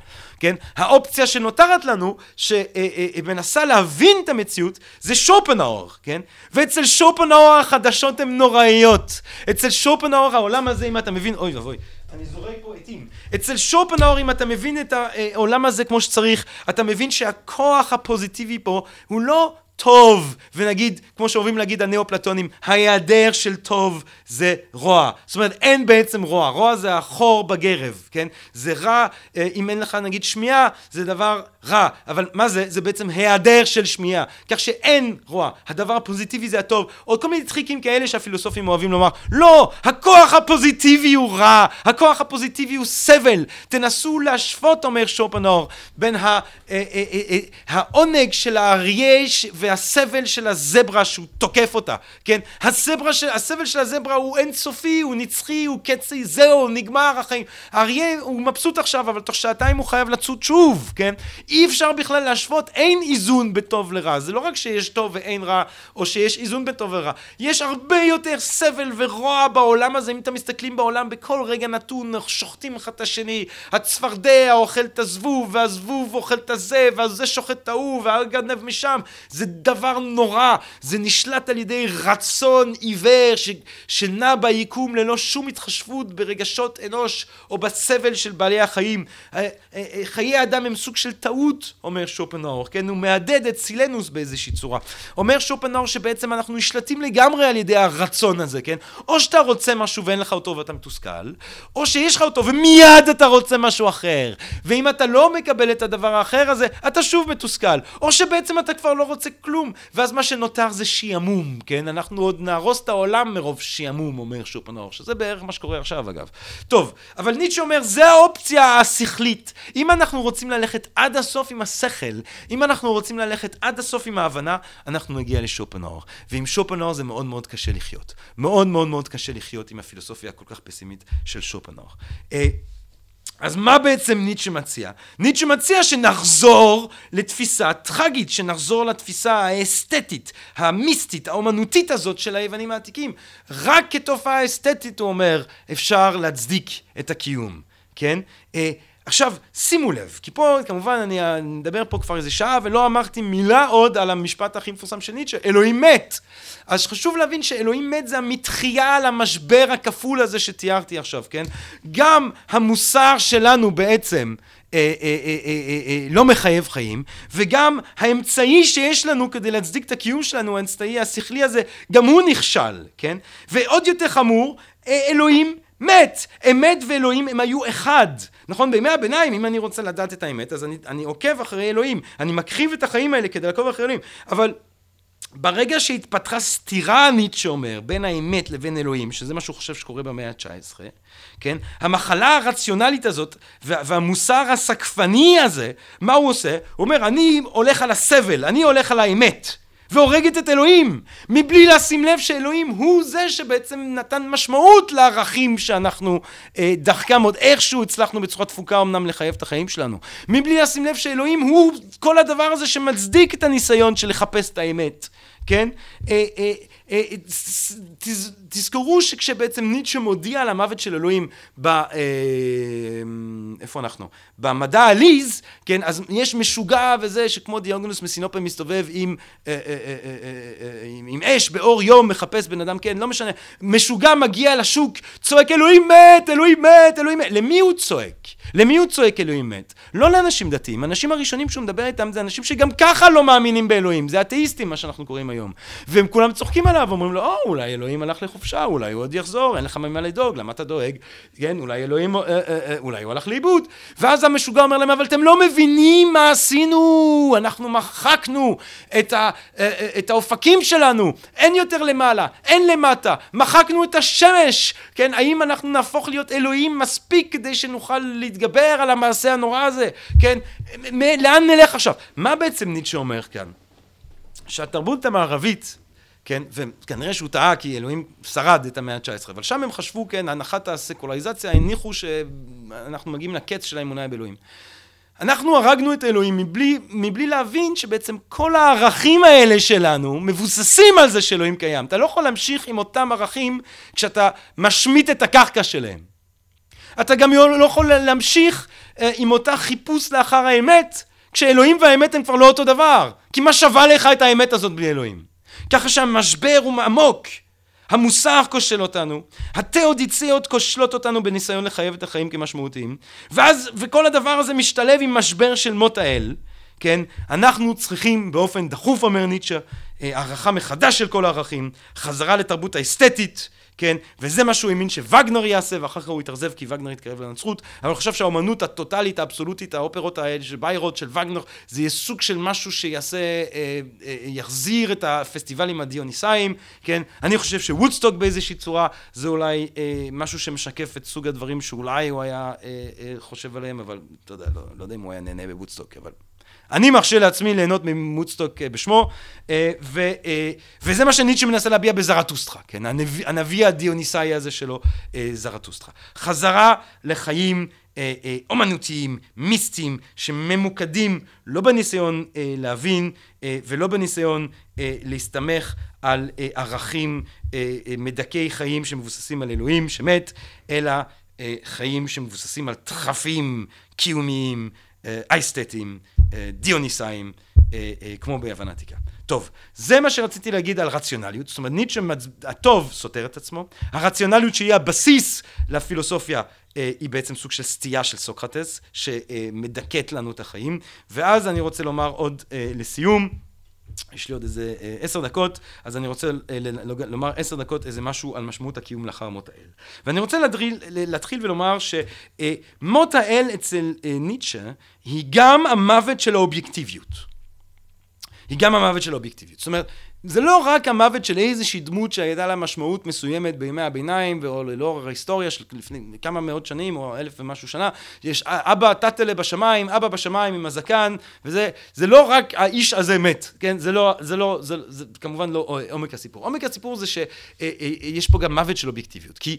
Speaker 1: כן? האופציה שנותרת לנו, שמנסה להבין את המציאות, זה שופנאור, כן? ואצל שופנאור החדשות הן נוראיות. אצל שופנאור העולם הזה, אם אתה מבין, אוי ואבוי. אני זורק פה עטים. אצל שופנאור, אם אתה מבין את העולם הזה כמו שצריך, אתה מבין שהכוח הפוזיטיבי פה הוא לא טוב, ונגיד, כמו שאוהבים להגיד הנאו-פלטונים, ההיעדר של טוב זה רוע. זאת אומרת, אין בעצם רוע. רוע זה החור בגרב, כן? זה רע, אה, אם אין לך נגיד שמיעה, זה דבר רע. אבל מה זה? זה בעצם היעדר של שמיעה. כך שאין רוע. הדבר הפוזיטיבי זה הטוב. עוד כל מיני צחיקים כאלה שהפילוסופים אוהבים לומר, לא! הכוח הפוזיטיבי הוא רע! הכוח הפוזיטיבי הוא סבל! תנסו להשוות, אומר שופנאור, בין אה, אה, העונג של האריה וה... זה הסבל של הזברה שהוא תוקף אותה, כן? הסבל של הזברה הוא אינסופי, הוא נצחי, הוא קצי, זהו, נגמר החיים. האריה הוא מבסוט עכשיו, אבל תוך שעתיים הוא חייב לצוד שוב, כן? אי אפשר בכלל להשוות, אין איזון בטוב לרע. זה לא רק שיש טוב ואין רע, או שיש איזון בטוב ורע. יש הרבה יותר סבל ורוע בעולם הזה, אם אתם מסתכלים בעולם, בכל רגע נתון שוחטים אחד את השני. הצפרדע אוכל את הזבוב, והזבוב אוכל את הזה, והזה שוחט את ההוא, והגנב משם. זה דבר נורא. זה נשלט על ידי רצון עיוור ש... שנע ביקום ללא שום התחשבות ברגשות אנוש או בסבל של בעלי החיים. אה, אה, אה, חיי אדם הם סוג של טעות, אומר שופנאור, כן? הוא מהדהד את סילנוס באיזושהי צורה. אומר שופנאור שבעצם אנחנו נשלטים לגמרי על ידי הרצון הזה, כן? או שאתה רוצה משהו ואין לך אותו ואתה מתוסכל, או שיש לך אותו ומיד אתה רוצה משהו אחר. ואם אתה לא מקבל את הדבר האחר הזה, אתה שוב מתוסכל. או שבעצם אתה כבר לא רוצה כלום, ואז מה שנותר זה שעמום, כן? אנחנו עוד נהרוס את העולם מרוב שעמום, אומר שופנאור, שזה בערך מה שקורה עכשיו אגב. טוב, אבל ניטשה אומר, זה האופציה השכלית. אם אנחנו רוצים ללכת עד הסוף עם השכל, אם אנחנו רוצים ללכת עד הסוף עם ההבנה, אנחנו נגיע לשופנאור. ועם שופנאור זה מאוד מאוד קשה לחיות. מאוד מאוד מאוד קשה לחיות עם הפילוסופיה הכל כך פסימית של שופנאור. אה, אז מה בעצם ניטשה מציע? ניטשה מציע שנחזור לתפיסה טרגית, שנחזור לתפיסה האסתטית, המיסטית, האומנותית הזאת של היוונים העתיקים. רק כתופעה אסתטית, הוא אומר, אפשר להצדיק את הקיום, כן? אה, עכשיו, שימו לב, כי פה כמובן אני מדבר פה כבר איזה שעה ולא אמרתי מילה עוד על המשפט הכי מפורסם של ניטשה, אלוהים מת. אז חשוב להבין שאלוהים מת זה המתחייה על המשבר הכפול הזה שתיארתי עכשיו, כן? גם המוסר שלנו בעצם אה, אה, אה, לא מחייב חיים, וגם האמצעי שיש לנו כדי להצדיק את הקיום שלנו, האמצעי השכלי הזה, גם הוא נכשל, כן? ועוד יותר חמור, אלוהים מת. אמת ואלוהים הם היו אחד. נכון? בימי הביניים, אם אני רוצה לדעת את האמת, אז אני, אני עוקב אחרי אלוהים. אני מקריב את החיים האלה כדי לעקוב אחרי אלוהים. אבל ברגע שהתפתחה סתירה, ניטשה אומר, בין האמת לבין אלוהים, שזה מה שהוא חושב שקורה במאה ה-19, כן? המחלה הרציונלית הזאת והמוסר הסקפני הזה, מה הוא עושה? הוא אומר, אני הולך על הסבל, אני הולך על האמת. והורגת את אלוהים, מבלי לשים לב שאלוהים הוא זה שבעצם נתן משמעות לערכים שאנחנו אה, דחקם עוד איכשהו הצלחנו בצורה תפוקה אמנם לחייב את החיים שלנו, מבלי לשים לב שאלוהים הוא כל הדבר הזה שמצדיק את הניסיון של לחפש את האמת, כן? אה, אה, תזכרו שכשבעצם ניטשה מודיע על המוות של אלוהים ב... אה, איפה אנחנו? במדע הליז, כן, אז יש משוגע וזה שכמו דיוגנוס מסינופה מסתובב אה, עם, עם אש באור יום מחפש בן אדם, כן, לא משנה, משוגע מגיע לשוק, צועק אלוהים מת, אלוהים מת, אלוהים מת, למי הוא צועק? למי הוא צועק אלוהים מת? לא לאנשים דתיים, האנשים הראשונים שהוא מדבר איתם זה אנשים שגם ככה לא מאמינים באלוהים, זה אתאיסטים מה שאנחנו קוראים היום, והם כולם צוחקים עליו, אומרים לו, או, אולי אלוהים הלך לחופשה, אולי הוא עוד יחזור, אין לך ממה לדאוג, למה אתה דואג? כן, אולי אלוהים, אה, אה, אה, אולי הוא הלך לאיבוד. ואז המשוגע אומר להם, אבל אתם לא מבינים מה עשינו, אנחנו מחקנו את, ה, את האופקים שלנו, אין יותר למעלה, אין למטה, מחקנו את השמש, כן, האם אנחנו נהפוך להיות אלוהים מספיק כדי שנוכל להתגבר על המעשה הנורא הזה, כן, לאן נלך עכשיו? מה בעצם ניטשה אומר כאן? שהתרבות המערבית כן, וכנראה שהוא טעה כי אלוהים שרד את המאה ה-19, אבל שם הם חשבו, כן, הנחת הסקולריזציה, הניחו שאנחנו מגיעים לקץ של האמונה באלוהים. אנחנו הרגנו את אלוהים מבלי, מבלי להבין שבעצם כל הערכים האלה שלנו מבוססים על זה שאלוהים קיים. אתה לא יכול להמשיך עם אותם ערכים כשאתה משמיט את הקרקע שלהם. אתה גם לא יכול להמשיך אה, עם אותה חיפוש לאחר האמת, כשאלוהים והאמת הם כבר לא אותו דבר. כי מה שווה לך את האמת הזאת בלי אלוהים? ככה שהמשבר הוא עמוק. המוסר כושל אותנו, התאודיציות כושלות אותנו בניסיון לחייב את החיים כמשמעותיים, ואז, וכל הדבר הזה משתלב עם משבר של מות האל, כן? אנחנו צריכים באופן דחוף, אומר ניטשה, אה, הערכה מחדש של כל הערכים, חזרה לתרבות האסתטית, כן? וזה מה שהוא האמין שווגנר יעשה, ואחר כך הוא התאכזב כי וגנר התקרב לנצרות, אבל הוא חושב שהאומנות הטוטאלית, האבסולוטית, האופרות האלה של ביירוית, של וגנר, זה יהיה סוג של משהו שיעשה, אה, אה, יחזיר את הפסטיבלים הדיוניסאיים, כן? אני חושב שוודסטוק באיזושהי צורה, זה אולי אה, משהו שמשקף את סוג הדברים שאולי הוא היה אה, אה, חושב עליהם, אבל אתה יודע, לא, לא יודע אם הוא היה נהנה בוודסטוק, אבל... אני מרשה לעצמי ליהנות מוודסטוק בשמו, ו, וזה מה שניטשה מנסה להביע בזרטוסטרה, כן? הנביא, הנביא הדיוניסאי הזה שלו, זרטוסטרה. חזרה לחיים אומנותיים, מיסטיים, שממוקדים לא בניסיון להבין ולא בניסיון להסתמך על ערכים מדכאי חיים שמבוססים על אלוהים שמת, אלא חיים שמבוססים על דחפים קיומיים, אייסתטיים, דיוניסאים, כמו ביוון העתיקה. טוב, זה מה שרציתי להגיד על רציונליות, זאת אומרת ניטשה, הטוב סותר את עצמו, הרציונליות שהיא הבסיס לפילוסופיה היא בעצם סוג של סטייה של סוקרטס, שמדכאת לנו את החיים, ואז אני רוצה לומר עוד לסיום, יש לי עוד איזה עשר דקות, אז אני רוצה לומר עשר דקות איזה משהו על משמעות הקיום לאחר מות האל. ואני רוצה להתחיל ולומר שמות האל אצל ניטשה היא גם המוות של האובייקטיביות. היא גם המוות של האובייקטיביות. זאת אומרת, זה לא רק המוות של איזושהי דמות שהייתה לה משמעות מסוימת בימי הביניים, או לאור ההיסטוריה של לפני כמה מאות שנים, או אלף ומשהו שנה, יש אבא טאטלה בשמיים, אבא בשמיים עם הזקן, וזה, זה לא רק האיש הזה מת, כן? זה לא, זה לא, זה, זה כמובן לא עומק הסיפור. עומק הסיפור זה שיש פה גם מוות של אובייקטיביות, כי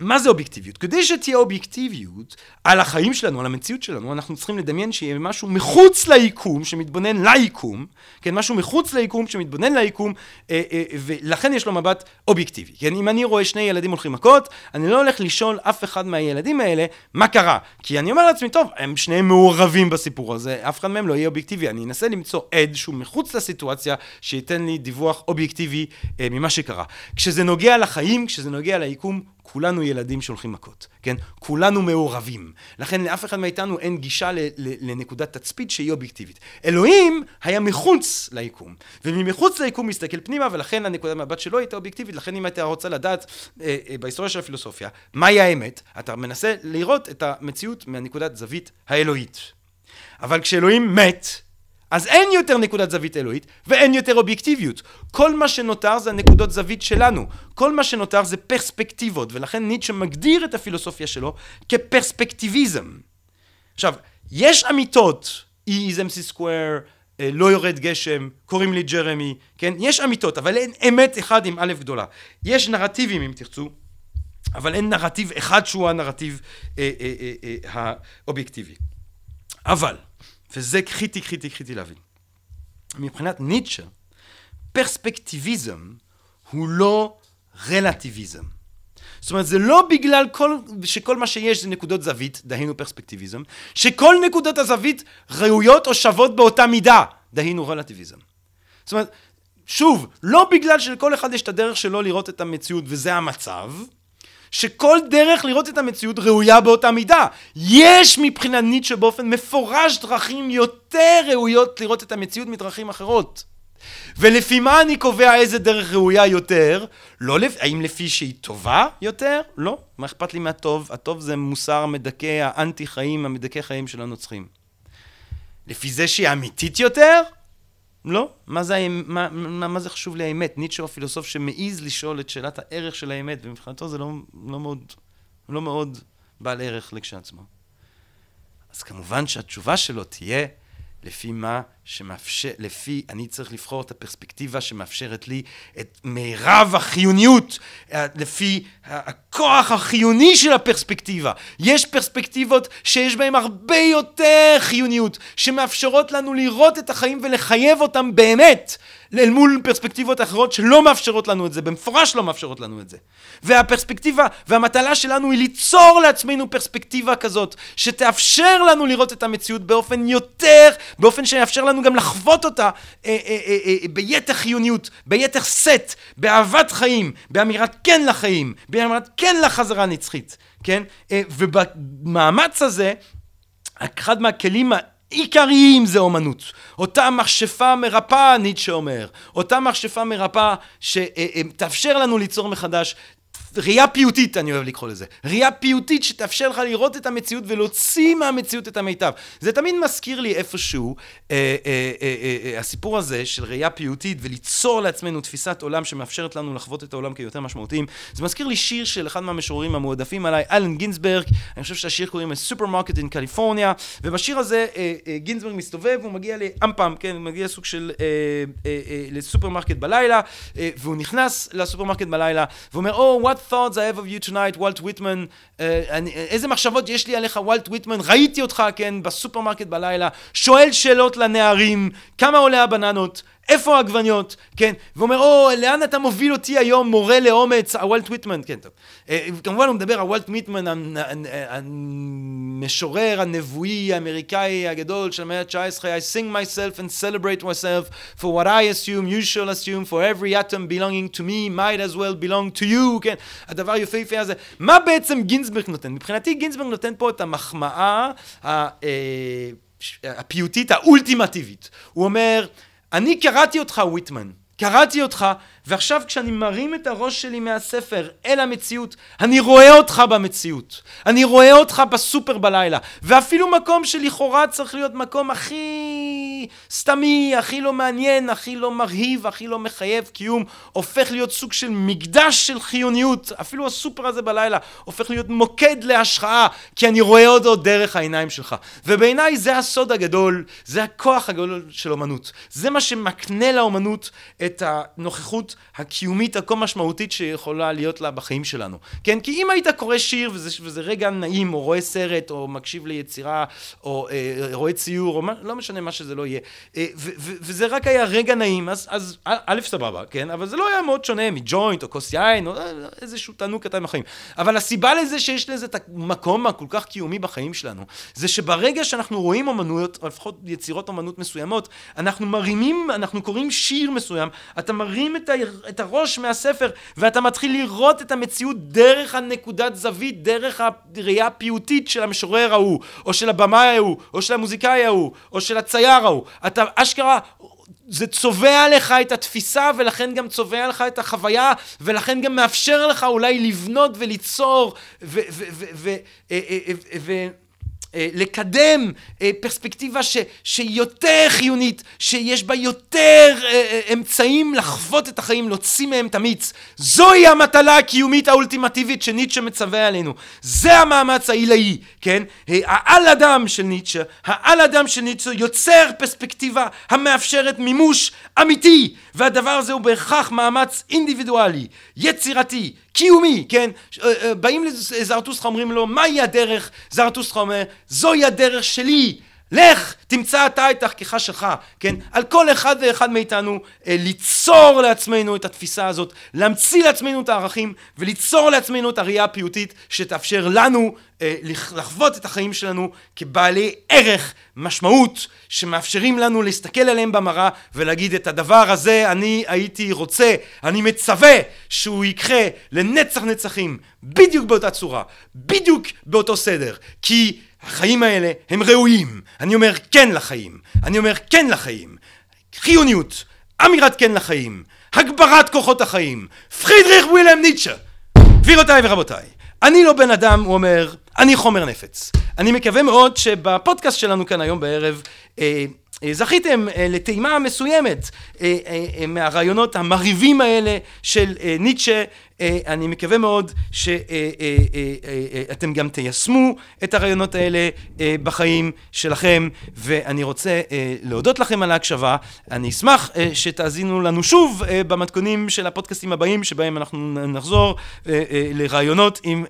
Speaker 1: מה זה אובייקטיביות? כדי שתהיה אובייקטיביות על החיים שלנו, על המציאות שלנו, אנחנו צריכים לדמיין שיהיה משהו מחוץ ליקום, שמתבונן ליקום, כן, משהו מחוץ ליקום, שמתבונן ליקום, אה, אה, ולכן יש לו מבט אובייקטיבי. כן, אם אני רואה שני ילדים הולכים מכות, אני לא הולך לשאול אף אחד מהילדים האלה מה קרה. כי אני אומר לעצמי, טוב, הם שניהם מעורבים בסיפור הזה, אף אחד מהם לא יהיה אובייקטיבי. אני אנסה למצוא עד שהוא מחוץ לסיטואציה, שייתן לי דיווח אובייקטיבי אה, ממה שקרה. כשזה נוגע לחיים, כשזה נוגע ליקום, כולנו ילדים שהולכים מכות, כן? כולנו מעורבים. לכן לאף אחד מאיתנו אין גישה לנקודת תצפית שהיא אובייקטיבית. אלוהים היה מחוץ ליקום, וממחוץ ליקום מסתכל פנימה, ולכן הנקודת מבט שלו הייתה אובייקטיבית, לכן אם אתה רוצה לדעת אה, אה, בהיסטוריה של הפילוסופיה, מהי האמת, אתה מנסה לראות את המציאות מהנקודת זווית האלוהית. אבל כשאלוהים מת, אז אין יותר נקודת זווית אלוהית ואין יותר אובייקטיביות. כל מה שנותר זה הנקודות זווית שלנו. כל מה שנותר זה פרספקטיבות, ולכן ניטשה מגדיר את הפילוסופיה שלו כפרספקטיביזם. עכשיו, יש אמיתות, E is MC square, לא יורד גשם, קוראים לי ג'רמי, כן? יש אמיתות, אבל אין אמת אחד עם א' גדולה. יש נרטיבים אם תרצו, אבל אין נרטיב אחד שהוא הנרטיב אה, אה, אה, אה, האובייקטיבי. אבל וזה קריטי, קריטי, קריטי להבין. מבחינת ניטשה, פרספקטיביזם הוא לא רלטיביזם. זאת אומרת, זה לא בגלל כל, שכל מה שיש זה נקודות זווית, דהיינו פרספקטיביזם, שכל נקודות הזווית ראויות או שוות באותה מידה, דהיינו רלטיביזם. זאת אומרת, שוב, לא בגלל שלכל אחד יש את הדרך שלו לראות את המציאות וזה המצב, שכל דרך לראות את המציאות ראויה באותה מידה. יש מבחינה ניטשה באופן מפורש דרכים יותר ראויות לראות את המציאות מדרכים אחרות. ולפי מה אני קובע איזה דרך ראויה יותר? לא. האם לפי שהיא טובה יותר? לא. מה אכפת לי מהטוב? הטוב זה מוסר המדכא, האנטי חיים, המדכא חיים של הנוצרים. לפי זה שהיא אמיתית יותר? לא. מה זה, מה, מה, מה זה חשוב לי האמת? ניטשה הוא הפילוסוף שמעז לשאול את שאלת הערך של האמת, ומבחינתו זה לא, לא, מאוד, לא מאוד בעל ערך לכשעצמו. אז כמובן שהתשובה שלו תהיה לפי מה שמאפשר, לפי, אני צריך לבחור את הפרספקטיבה שמאפשרת לי את מירב החיוניות, לפי הכוח החיוני של הפרספקטיבה. יש פרספקטיבות שיש בהן הרבה יותר חיוניות, שמאפשרות לנו לראות את החיים ולחייב אותם באמת. אל מול פרספקטיבות אחרות שלא מאפשרות לנו את זה, במפורש לא מאפשרות לנו את זה. והפרספקטיבה והמטלה שלנו היא ליצור לעצמנו פרספקטיבה כזאת, שתאפשר לנו לראות את המציאות באופן יותר, באופן שיאפשר לנו גם לחוות אותה אה, אה, אה, אה, ביתר חיוניות, ביתר סט, באהבת חיים, באמירת כן לחיים, באמירת כן לחזרה נצחית, כן? אה, ובמאמץ הזה, אחד מהכלים עיקריים זה אומנות. אותה מכשפה מרפאה, ניטשה אומר. אותה מכשפה מרפאה שתאפשר לנו ליצור מחדש ראייה פיוטית, אני אוהב לקרוא לזה. ראייה פיוטית שתאפשר לך לראות את המציאות ולהוציא מהמציאות את המיטב. זה תמיד מזכיר לי איפשהו, אה, אה, אה, אה, אה, הסיפור הזה של ראייה פיוטית וליצור לעצמנו תפיסת עולם שמאפשרת לנו לחוות את העולם כיותר משמעותיים. זה מזכיר לי שיר של אחד מהמשוררים המועדפים עליי, אלן גינסברג, אני חושב שהשיר קוראים Supermarket in California, ובשיר הזה אה, אה, גינסברג מסתובב, הוא מגיע ל AM PM, כן, הוא מגיע לסוג של אה, אה, אה, לסופרמרקט בלילה, אה, והוא נכנס לסופרמרקט בלילה, ואומר, Oh, what thoughts I have of you tonight, וולט ויטמן, איזה מחשבות יש לי עליך, וולט ויטמן, ראיתי אותך, כן, בסופרמרקט בלילה, שואל שאלות לנערים, כמה עולה הבננות, איפה העגבניות, כן, ואומר, או, לאן אתה מוביל אותי היום, מורה לאומץ, הוולט ויטמן, כן, טוב. אה, כמובן הוא מדבר על וולט ויטמן, המשורר הנבואי האמריקאי הגדול של המאה ה-19, I sing myself and celebrate myself for what I assume, you shall assume, for every atom belonging to me might as well belong to you, כן, הדבר היפהפה הזה. מה בעצם גינסברג נותן? מבחינתי גינסברג נותן פה את המחמאה אה, הפיוטית האולטימטיבית. הוא אומר, אני קראתי אותך, ויטמן. קראתי אותך, ועכשיו כשאני מרים את הראש שלי מהספר אל המציאות, אני רואה אותך במציאות. אני רואה אותך בסופר בלילה. ואפילו מקום שלכאורה צריך להיות מקום הכי סתמי, הכי לא מעניין, הכי לא מרהיב, הכי לא מחייב קיום, הופך להיות סוג של מקדש של חיוניות. אפילו הסופר הזה בלילה הופך להיות מוקד להשראה, כי אני רואה אותו דרך העיניים שלך. ובעיניי זה הסוד הגדול, זה הכוח הגדול של אומנות. זה מה שמקנה לאומנות את הנוכחות הקיומית הכה משמעותית שיכולה להיות לה בחיים שלנו. כן? כי אם היית קורא שיר וזה, וזה רגע נעים, או רואה סרט, או מקשיב ליצירה, או אה, רואה ציור, או מה, לא משנה מה שזה לא יהיה, אה, ו, ו, וזה רק היה רגע נעים, אז, אז א', סבבה, כן? אבל זה לא היה מאוד שונה מג'וינט, או כוס יין, או אה, איזשהו תענוג קטן בחיים. אבל הסיבה לזה שיש לזה את המקום הכל כך קיומי בחיים שלנו, זה שברגע שאנחנו רואים אומנויות, או לפחות יצירות אומנות מסוימות, אנחנו מרימים, אנחנו קוראים שיר מסוים, אתה מרים את ה... את הראש מהספר, ואתה מתחיל לראות את המציאות דרך הנקודת זווית, דרך הראייה הפיוטית של המשורר ההוא, או של הבמאי ההוא, או של המוזיקאי ההוא, או של הצייר ההוא. אתה אשכרה... זה צובע לך את התפיסה ולכן גם צובע לך את החוויה ולכן גם מאפשר לך אולי לבנות וליצור ו... ו, ו, ו, ו, ו, ו אה, לקדם אה, פרספקטיבה ש, שיותר חיונית, שיש בה יותר אה, אמצעים לחוות את החיים, להוציא מהם את המיץ. זוהי המטלה הקיומית האולטימטיבית שניטשה מצווה עלינו. זה המאמץ העילאי, כן? העל אדם של ניטשה, העל אדם של ניטשה יוצר פרספקטיבה המאפשרת מימוש אמיתי, והדבר הזה הוא בהכרח מאמץ אינדיבידואלי, יצירתי, קיומי, כן? אה, אה, באים לזרטוסטרה, אומרים לו, מהי הדרך? זרטוסטרה אומר, זוהי הדרך שלי. לך, תמצא אתה את דרכך שלך, כן? על כל אחד ואחד מאיתנו אה, ליצור לעצמנו את התפיסה הזאת, להמציא לעצמנו את הערכים וליצור לעצמנו את הראייה הפיוטית שתאפשר לנו אה, לחוות את החיים שלנו כבעלי ערך, משמעות, שמאפשרים לנו להסתכל עליהם במראה ולהגיד את הדבר הזה אני הייתי רוצה, אני מצווה שהוא יקרה לנצח נצחים, בדיוק באותה צורה, בדיוק באותו סדר, כי החיים האלה הם ראויים. אני אומר כן לחיים. אני אומר כן לחיים. חיוניות, אמירת כן לחיים, הגברת כוחות החיים. פרידריך ווילם ניטשה. גבירותיי ורבותיי, אני לא בן אדם, הוא אומר, אני חומר נפץ. אני מקווה מאוד שבפודקאסט שלנו כאן היום בערב אה, אה, זכיתם אה, לטעימה מסוימת אה, מהרעיונות המרהיבים האלה של ניטשה אני מקווה מאוד שאתם גם תיישמו את הרעיונות האלה אה, בחיים שלכם, ואני רוצה אה, להודות לכם על ההקשבה. אני אשמח שתאזינו לנו שוב במתכונים של הפודקאסטים הבאים, שבהם אנחנו נחזור לרעיונות עם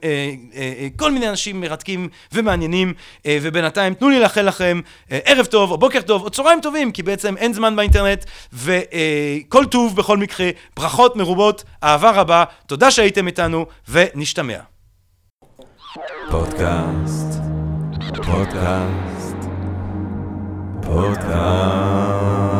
Speaker 1: כל מיני אנשים מרתקים ומעניינים, ובינתיים תנו לי לאחל לכם ערב טוב, או בוקר טוב, או צהריים טובים, כי בעצם אין זמן באינטרנט, וכל טוב בכל מקרה, ברכות מרובות, אהבה רבה, תודה. תודה שהייתם איתנו, ונשתמע. פודקאסט, פודקאסט, פודקאסט.